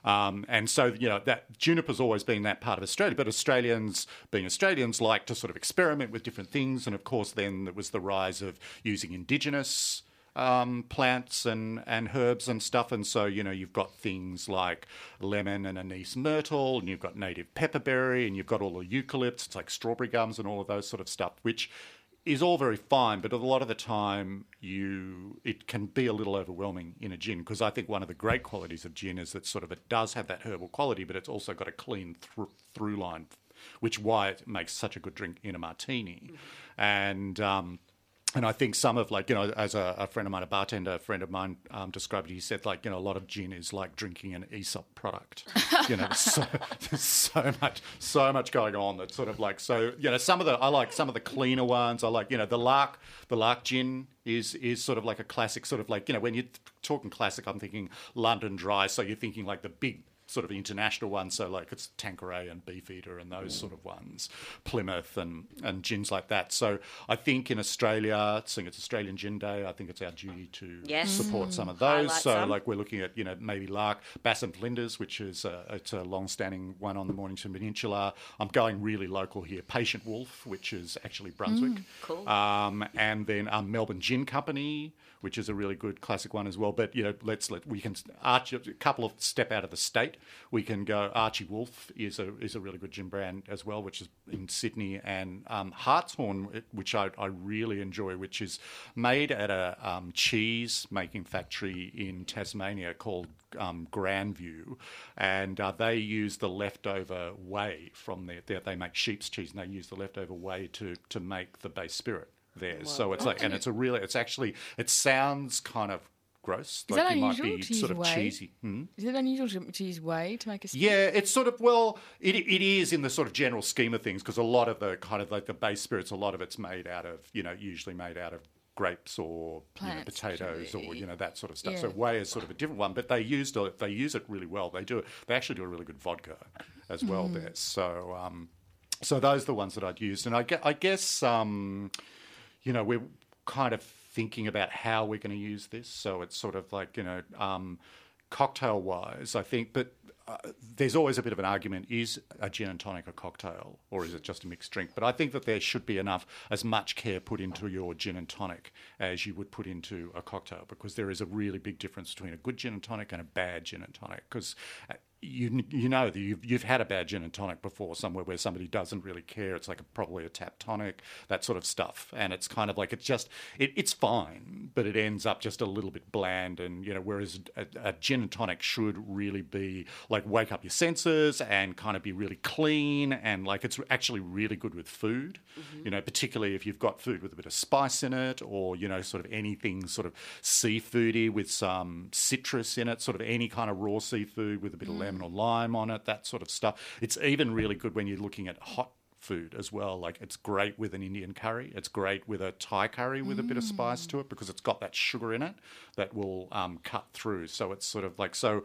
Um, and so, you know, that juniper's always been that part of Australia, but Australians, being Australians, like to sort of experiment with different things. And of course, then there was the rise of using indigenous um, plants and, and herbs and stuff. And so, you know, you've got things like lemon and anise myrtle, and you've got native pepperberry, and you've got all the eucalypts, it's like strawberry gums and all of those sort of stuff, which is all very fine, but a lot of the time you it can be a little overwhelming in a gin because I think one of the great qualities of gin is that sort of it does have that herbal quality, but it's also got a clean thr- through line, which why it makes such a good drink in a martini, and. Um, and I think some of like you know, as a, a friend of mine, a bartender a friend of mine um, described it. He said like you know, a lot of gin is like drinking an Aesop product. you know, so, there's so much, so much going on that sort of like so. You know, some of the I like some of the cleaner ones. I like you know the Lark, the Lark gin is is sort of like a classic, sort of like you know when you're talking classic, I'm thinking London Dry. So you're thinking like the big sort of international ones. So like it's Tanqueray and Beefeater and those sort of ones, Plymouth and and gins like that. So I think in Australia, seeing it's Australian Gin Day, I think it's our duty to Yes. support Mm. some of those. Highlight so some. like we're looking at you know maybe Lark, Bass and Flinders, which is a, it's a long-standing one on the Mornington Peninsula. I'm going really local here. Patient Wolf, which is actually Brunswick. Mm, cool. Um, and then um, Melbourne Gin Company, which is a really good classic one as well. But you know, let's let we can arch a couple of step out of the state. We can go. Archie Wolf is a is a really good gin brand as well, which is in Sydney, and um, Hartshorn, which I, I really enjoy, which is made at a um, cheese making factory in Tasmania called um, Grandvewe, and uh, they use the leftover whey from their they make sheep's cheese, and they use the leftover whey to to make the base spirit there. So it's like, and it's a really, it's actually, it sounds kind of gross. Is like that you might unusual be use sort of whey? cheesy. Hmm? Is it unusual to, to use whey to make a spirit? Yeah, it's sort of well, it, it is in the sort of general scheme of things because a lot of the kind of like the base spirits, a lot of it's made out of you know usually made out of grapes or you know, potatoes or you know that sort of stuff. Yeah. So whey is sort of a different one, but they used it, they use it really well. They do it. They actually do a really good vodka as well Mm. there. So um, so those are the ones that I'd used, and I, gue- I guess um, you know we're kind of thinking about how we're going to use this. So it's sort of like you know um, cocktail wise, I think, but. Uh, there's always a bit of an argument: is a gin and tonic a cocktail, or is it just a mixed drink? But I think that there should be enough, as much care put into your gin and tonic as you would put into a cocktail, because there is a really big difference between a good gin and tonic and a bad gin and tonic. Because you you know that you've you've had a bad gin and tonic before somewhere where somebody doesn't really care. It's like a, probably a tap tonic, that sort of stuff, and it's kind of like it's just it, it's fine, but it ends up just a little bit bland. And you know, whereas a, a gin and tonic should really be like wake up your senses and kind of be really clean and like it's actually really good with food. Mm-hmm. You know, particularly if you've got food with a bit of spice in it, or you know, sort of anything sort of seafoody with some citrus in it, sort of any kind of raw seafood with a bit of lemon or lime on it, that sort of stuff. It's even really good when you're looking at hot food as well. Like it's great with an Indian curry. It's great with a Thai curry with a bit of spice to it because it's got that sugar in it that will um, cut through. So it's sort of like so.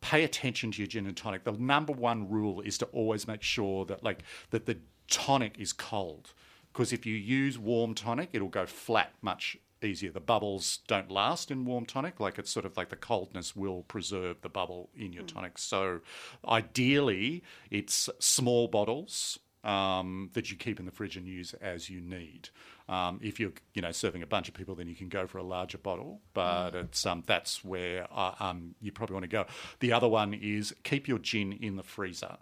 Pay attention to your gin and tonic. The number one rule is to always make sure that like that the tonic is cold because if you use warm tonic, it'll go flat much easier. The bubbles don't last in warm tonic. Like it's sort of like the coldness will preserve the bubble in your tonic. So ideally, it's small bottles um, that you keep in the fridge and use as you need. Um, if you're, you know, serving a bunch of people, then you can go for a larger bottle. But it's um, that's where uh, um, you probably want to go. The other one is keep your gin in the freezer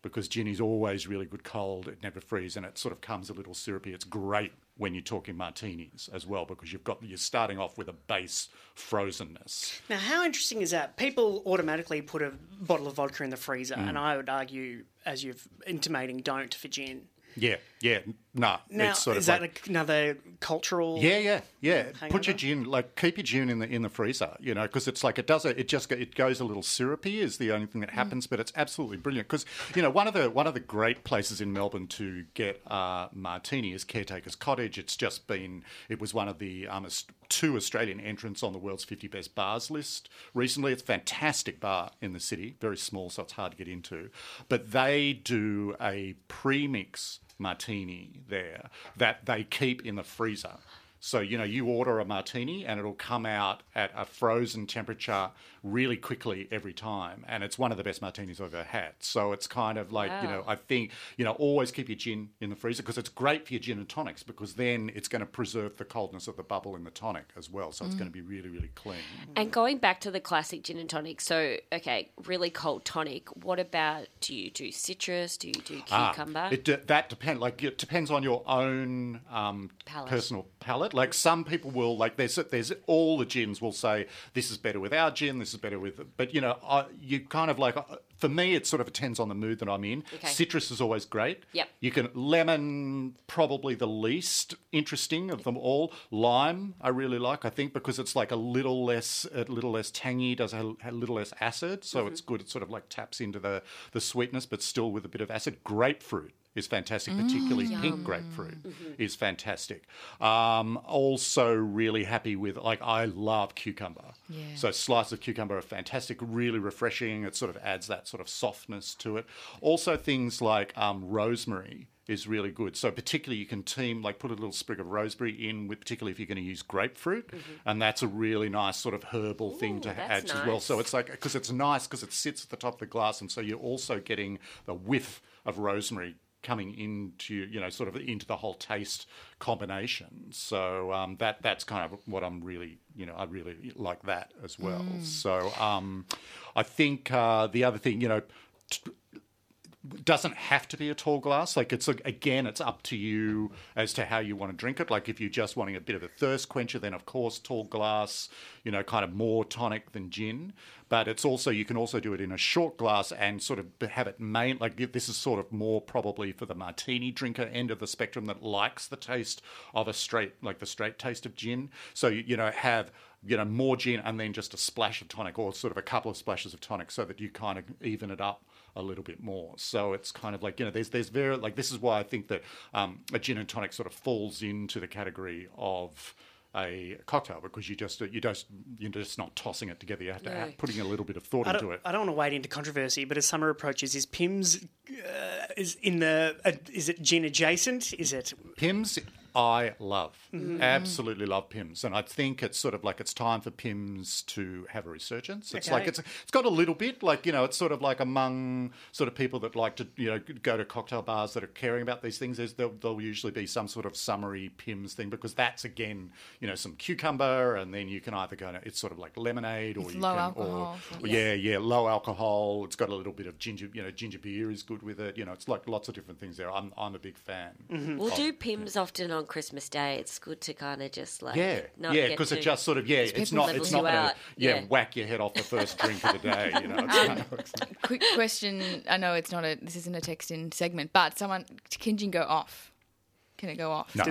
because gin is always really good cold. It never freezes, and it sort of comes a little syrupy. It's great when you're talking martinis as well because you've got you're starting off with a base frozenness. Now, how interesting is that? People automatically put a bottle of vodka in the freezer, Mm. and I would argue, as you've intimating, don't for gin. Yeah, yeah, no. Now, it's sort is of that like, another cultural? Yeah, yeah, yeah. Put your gin, like keep your gin in the in the freezer, you know, because it's like it does. A, it just it goes a little syrupy is the only thing that happens, but it's absolutely brilliant. Because you know one of the one of the great places in Melbourne to get uh, martini is Caretaker's Cottage. It's just been it was one of the um, two Australian entrants on the world's 50 best bars list recently. It's a fantastic bar in the city, very small, so it's hard to get into. But they do a premix martini there that they keep in the freezer. So, you know, you order a martini and it'll come out at a frozen temperature really quickly every time. And it's one of the best martinis I've ever had. So it's kind of like, you know, I think, you know, always keep your gin in the freezer because it's great for your gin and tonics because then it's going to preserve the coldness of the bubble in the tonic as well. So it's Mm. going to be really, really clean. And going back to the classic gin and tonic, so okay, really cold tonic. What about do you do citrus? Do you do Ah, cucumber? it de- that depends. Like it depends on your own um, Palate. personal palate. Like some people will like there's there's all the gins will say this is better with our gin, this is better with. it. But you know, I, you kind of like uh, for me, it sort of depends on the mood that I'm in. Okay. Citrus is always great. Yep. You can lemon probably the least interesting of them all. Lime I really like. I think because it's like a little less a little less tangy, does have a little less acid, so Mhm. it's good. It sort of like taps into the the sweetness, but still with a bit of acid. Grapefruit is fantastic, particularly Mm. pink grapefruit Mhm. is fantastic. Um, also, really happy with like I love cucumber. Yeah. So slices of cucumber are fantastic, really refreshing. It sort of adds that sort of softness to it. Also, things like um, rosemary is really good. So particularly you can team like put a little sprig of rosemary in with particularly if you're going to use grapefruit, and that's a really nice sort of herbal thing to add as well. So it's like because it's nice because it sits at the top of the glass, and so you're also getting the whiff of rosemary coming into you know sort of into the whole taste combination. So um, that that's kind of what I'm really you know I really like that as well. Mm. So um, I think uh, the other thing you know. T- doesn't have to be a tall glass. Like it's again, it's up to you as to how you want to drink it. Like if you're just wanting a bit of a thirst quencher, then of course tall glass, you know, kind of more tonic than gin. But it's also you can also do it in a short glass and sort of have it main like this is sort of more probably for the martini drinker end of the spectrum that likes the taste of a straight like the straight taste of gin. So you know have you know more gin and then just a splash of tonic or sort of a couple of splashes of tonic so that you kind of even it up a little bit more. So it's kind of like you know, there's there's very like this is why I think that um, a gin and tonic sort of falls into the category of a cocktail because you just you just you're just not tossing it together. You have to No. add, putting a little bit of thought into it. I don't want to wade into controversy, but as summer approaches, is Pimm's uh, is in the uh, is it gin adjacent? Is it Pimm's? I love Mhm. absolutely love Pimm's, and I think it's sort of like it's time for Pimm's to have a resurgence. It's Okay. like it's it's got a little bit like you know it's sort of like among sort of people that like to you know go to cocktail bars that are caring about these things. There's, there'll, there'll usually be some sort of summery Pimm's thing because that's again you know some cucumber, and then you can either go it's sort of like lemonade or It's you low can, alcohol, or, so- yeah yeah low alcohol. It's got a little bit of ginger you know ginger beer is good with it. You know it's like lots of different things there. I'm I'm a big fan. We'll of- do Pimm's often on Christmas Day. It's good to kind of just like yeah, not yeah, because it just sort of yeah, Because it's not it's not gonna yeah, Yeah. whack your head off the first drink of the day. You know, it's Um, kind of, Quick question. I know it's not a. This isn't a text-in segment, but someone can gin go off? Can it go off? No.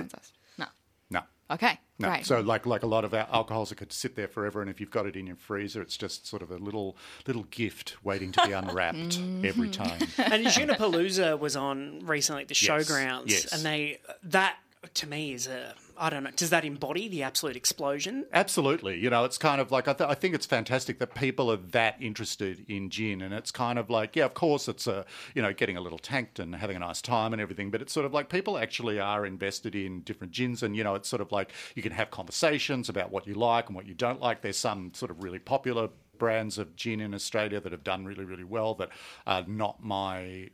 No. no. Okay. No. Great. So like like a lot of our alcohols that could sit there forever, and if you've got it in your freezer, it's just sort of a little little gift waiting to be unwrapped every Mm. time. and Junipalooza was on recently at the Yes, showgrounds, yes. and they that to me is a I don't know. Does that embody the absolute explosion? Absolutely. You know, it's kind of like I, th- I think it's fantastic that people are that interested in gin, and it's kind of like yeah, of course it's a you know getting a little tanked and having a nice time and everything, but it's sort of like people actually are invested in different gins, and you know it's sort of like you can have conversations about what you like and what you don't like. There's some sort of really popular brands of gin in Australia that have done really really well that are not my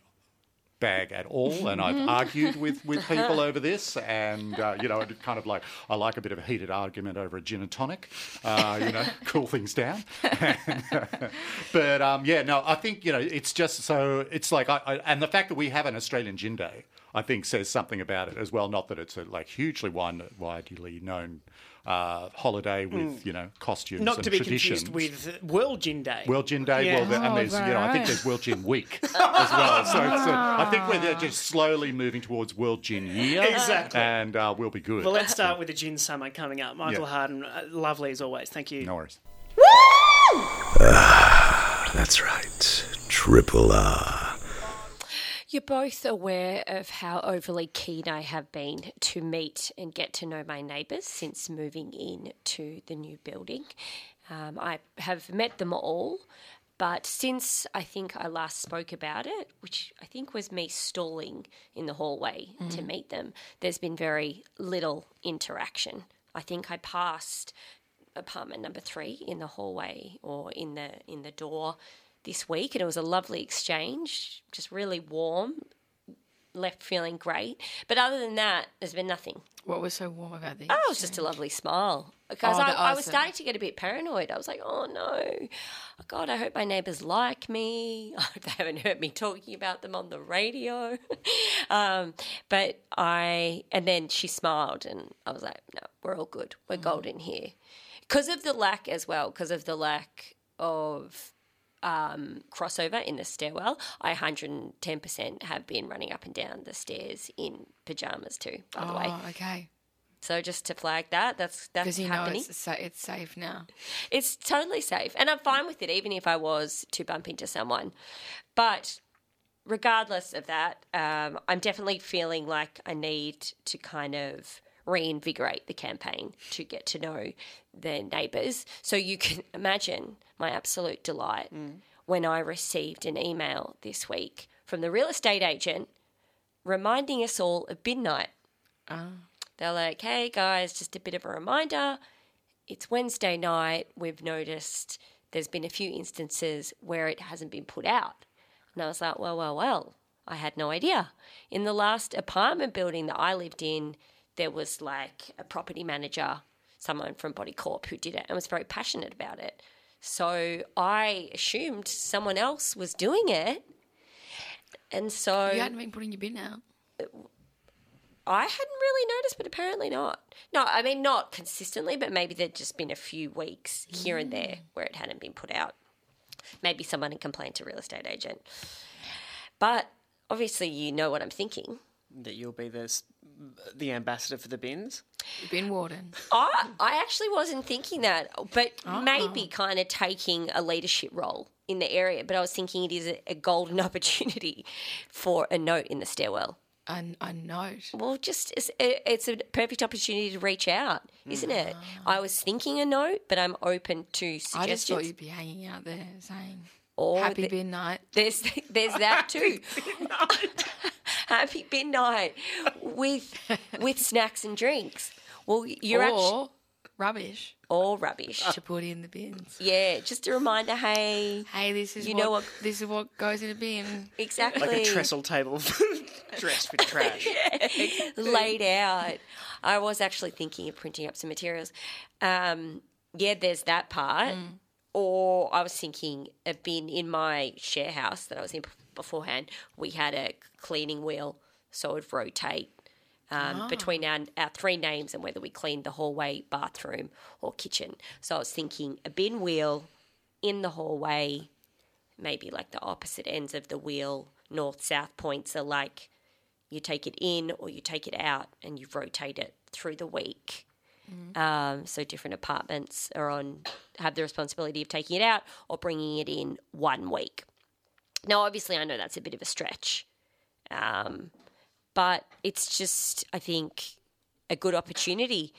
bag at all, and I've argued with, with people over this, and uh, you know, it kind of like I like a bit of a heated argument over a gin and tonic, uh, you know, cool things down. but um, yeah, no, I think you know, it's just so it's like, I, I, and the fact that we have an Australian Gin Day, I think says something about it as well. Not that it's a like hugely wide, widely known. Uh, holiday with Mm. you know costumes Not and to be traditions. confused with World Gin Day. World Gin Day. Yeah. Well, there- and Oh, there's, you know, I think there's World Gin Week as well. So, so I think we're just slowly moving towards World Gin Year. Exactly. And uh, we'll be good. Well, let's start with the gin summer coming up. Michael Yeah. Harden, uh, lovely as always. Thank you. No worries. That's right. Triple R. You're both aware of how overly keen I have been to meet and get to know my neighbours since moving in to the new building. Um, I have met them all, but since I think I last spoke about it, which I think was me stalling in the hallway to Mhm. meet them, there's been very little interaction. I think I passed apartment number three in the hallway or in the in the door this week, and it was a lovely exchange, just really warm. Left feeling great, but other than that, there's been nothing. What was so warm about this? Oh, it was just a lovely smile. Because Oh, I, the I was starting to get a bit paranoid. I was like, oh no, God, I hope my neighbours like me. I hope they haven't heard me talking about them on the radio. um, but I, and then she smiled, and I was like, no, we're all good. We're golden here. Because of the lack as well, because of the lack of um, crossover in the stairwell, I 110% have been running up and down the stairs in pajamas too, by the way. Oh, okay. So just to flag that, that's that's you know happening. it's, it's safe now. It's totally safe, and I'm fine with it, even if I was to bump into someone. But regardless of that, um, I'm definitely feeling like I need to kind of reinvigorate the campaign to get to know their neighbours. So you can imagine my absolute delight mm. when I received an email this week from the real estate agent reminding us all of midnight. night. They're like, hey guys, just a bit of a reminder. It's Wednesday night. We've noticed there's been a few instances where it hasn't been put out. And I was like, well, well, well, I had no idea. In the last apartment building that I lived in, there was like a property manager, someone from Body Corp who did it and was very passionate about it. So I assumed someone else was doing it. And so You hadn't been putting your bin out. I hadn't really noticed, but apparently not. No, I mean not consistently, but maybe there'd just been a few weeks here and there mm. where it hadn't been put out. Maybe someone had complained to real estate agent. But obviously, you know what I'm thinking. That you'll be the s- the ambassador for the bins. Bin warden. I I actually wasn't thinking that, but oh. maybe kind of taking a leadership role in the area. But I was thinking it is a, a golden opportunity for a note in the stairwell. A, a note. Well, just it's, it's a perfect opportunity to reach out, isn't it? Mm. I was thinking a note, but I'm open to suggestions. I just suggestions. thought you'd be hanging out there saying Or happy the- bin night. There's there's that too. Happy bin night with with snacks and drinks. Well, you're or actually rubbish or rubbish to put in the bins. Yeah, just a reminder. Hey, hey, this is you what, know what this is what goes in a bin. exactly Like a trestle table dressed with trash. laid out. I was actually thinking of printing up some materials. Um, yeah, there's that part. Or I was thinking a bin in my share house that I was in beforehand. We had a cleaning wheel, so it would rotate um, Ah. between our, our three names and whether we cleaned the hallway, bathroom, or kitchen. So I was thinking a bin wheel in the hallway, maybe like the opposite ends of the wheel, north south points are like you take it in or you take it out and you rotate it through the week. Um, so different apartments are on have the responsibility of taking it out or bringing it in one week. Now, obviously, I know that's a bit of a stretch, um, but it's just I think a good opportunity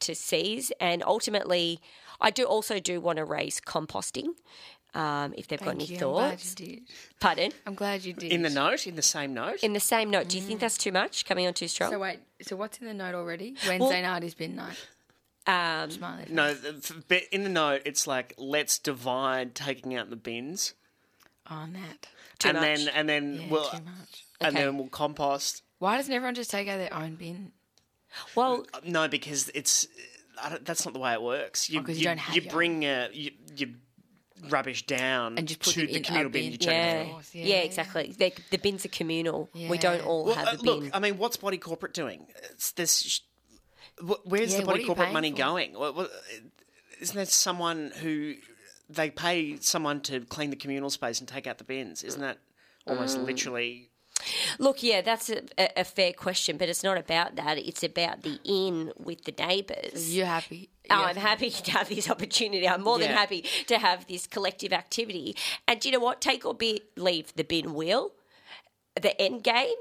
to seize, and ultimately, I do also do want to raise composting. Um, if they've got any you. I'm glad thoughts, you did. pardon. I'm glad you did. In the note, in the same note. In the same note, do you think that's too much? Coming on too strong? So wait, so what's in the note already? Wednesday night is bin night. Um, Smiley. No, the- f- but in the note, it's like let's divide taking out the bins, Oh, Nat. and then and then Yeah, we'll too much. and Okay. then we'll compost. Why doesn't everyone just take out their own bin? Well, No, because it's I don't, that's not the way it works. You, Oh, 'cause you don't have you your bring uh, you, you rubbish down And just put to them the in a communal bin. bin. You chuck yeah. in. course, yeah, yeah, yeah. exactly. The, the bins are communal. We don't all Well, have uh, a bin. look, I mean, what's Body Corporate doing? It's this. Where's Yeah, the Body Corporate money for? going? What, what, isn't there someone who they pay someone to clean the communal space and take out the bins? Isn't that almost Mm. literally? Look, yeah, that's a, a, a fair question, but it's not about that. It's about the in with the neighbours. You're happy. Oh, You're I'm happy to have this opportunity. I'm more than happy to have this collective activity. And do you know what? Take or be, leave the bin wheel. The end game,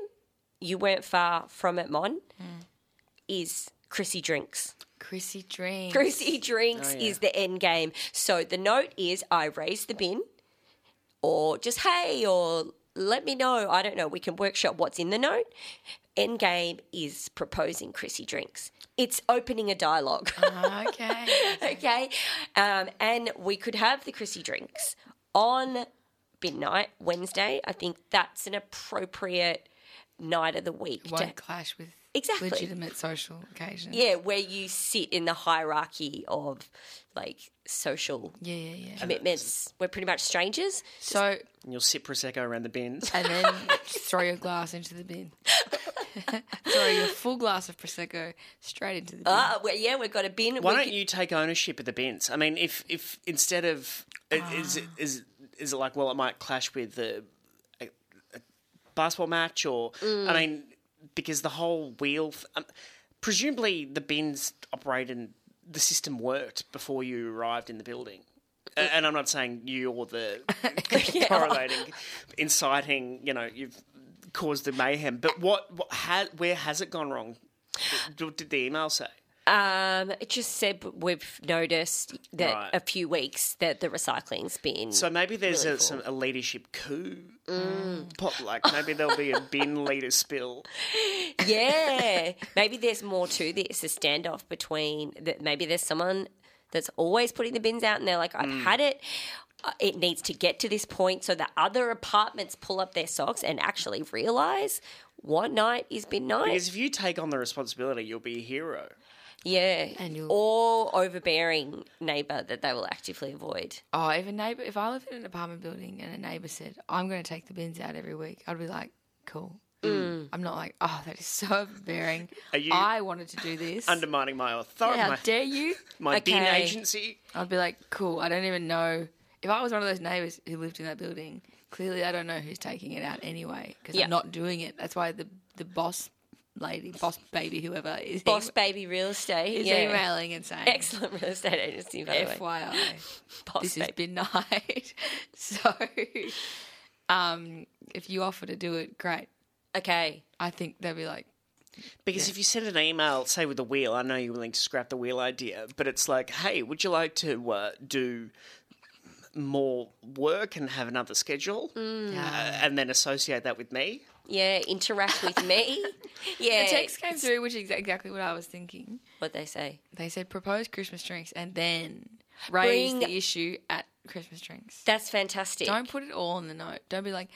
you weren't far from it, Mon, Hmm. is Chrissy Drinks. Chrissy Drinks. Chrissy Drinks Oh, yeah. is the end game. So the note is I raise the bin, or just hey, or let me know. I don't know. We can workshop what's in the note. End game is proposing Chrissy Drinks. It's opening a dialogue. okay. okay. Um, and we could have the Chrissy Drinks on midnight Wednesday. I think that's an appropriate night of the week. to- Won't clash with Exactly. legitimate social occasions. yeah, where you sit in the hierarchy of like social Yeah, yeah, yeah. commitments. We're pretty much strangers. So, And you'll sip prosecco around the bins. and then throw your glass into the bin. throw your full glass of prosecco straight into the bin. Ah, well, yeah, we've got a bin. Why We don't could- you take ownership of the bins? I mean, if if instead of i- is it is is it like well, it might clash with the a, a basketball match, or Mm. I mean, because the whole wheel. Um, presumably, the bins operated and the system worked before you arrived in the building. A- And I'm not saying you or the correlating, inciting. You know, you've caused the mayhem. But what? what ha, where has it gone wrong? What did the email say? Um, it just said we've noticed that Right. a few weeks that the recycling's been. So maybe there's really a, some, a leadership coup. Mm. Pop, like maybe there'll be a bin leader spill. yeah, maybe there's more to this. A standoff between that. Maybe there's someone that's always putting the bins out, and they're like, "I've Mm. had it." Uh, It needs to get to this point so that other apartments pull up their socks and actually realize what night is bin night. Because if you take on the responsibility, you'll be a hero. Yeah, or overbearing neighbour that they will actively avoid. Oh, if a neighbor, if I lived in an apartment building and a neighbor said, "I'm going to take the bins out every week," I'd be like, "Cool." Mm. I'm not like, "Oh, that is so overbearing." Are you I wanted to do this. Undermining my authority. How my, dare you? My bin Okay. agency. I'd be like, "Cool." I don't even know if I was one of those neighbors who lived in that building. Clearly, I don't know who's taking it out anyway because Yeah. I'm not doing it. That's why the the boss lady, boss baby, whoever is Boss baby real estate is yeah. emailing and saying, Excellent real estate agency, by the way. FYI, Boss this baby. has been night. so, um, if you offer to do it, great. Okay. I think they'll be like, Because if you send an email, say with the wheel, I know you're willing to scrap the wheel idea, but it's like, hey, would you like to uh, do more work and have another schedule, Mm. uh, and then associate that with me? Yeah, interact with me. Yeah. the text came through, which is exactly what I was thinking. What they say? They said propose Christmas drinks and then raise Bring- the issue at Christmas drinks. That's fantastic. Don't put it all in the note. Don't be like,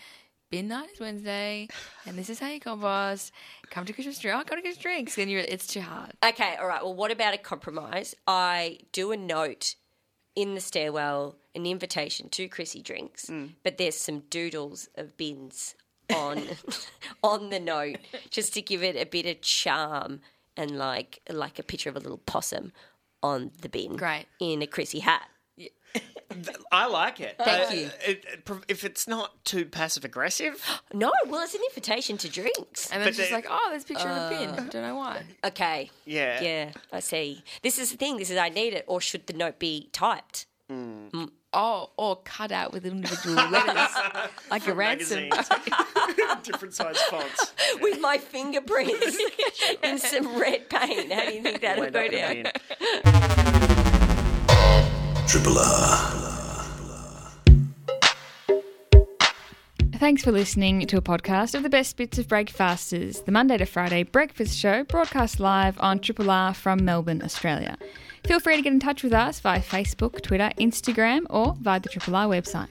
bin night is Wednesday, and this is how you compost. Come to Christmas drink. Oh, come to Christmas drinks. Then you're, it's too hard. Okay, all right. Well, what about a compromise? I do a note in the stairwell, an invitation to Chrissy drinks, mm. but there's some doodles of bins on on the note just to give it a bit of charm and like like a picture of a little possum on the bin. Great. In a Chrissy hat. I like it. Thank Uh, you. it- it if it's not too passive aggressive, No, well, it's an invitation to drinks. And then But it's just like, oh, there's a picture of a Uh, bin. Don't know why. Okay. Yeah. Yeah, I see. This is the thing. This is I need it, or should the note be typed? Oh, or cut out with individual letters, like a ransom. different size fonts. with my fingerprints in some red paint. How do you think that'll Wind go up in a down? Triple R. Thanks for listening to a podcast of the best bits of Breakfasters, the Monday to Friday breakfast show broadcast live on Triple R from Melbourne, Australia. Feel free to get in touch with us via Facebook, Twitter, Instagram, or via the Triple R website.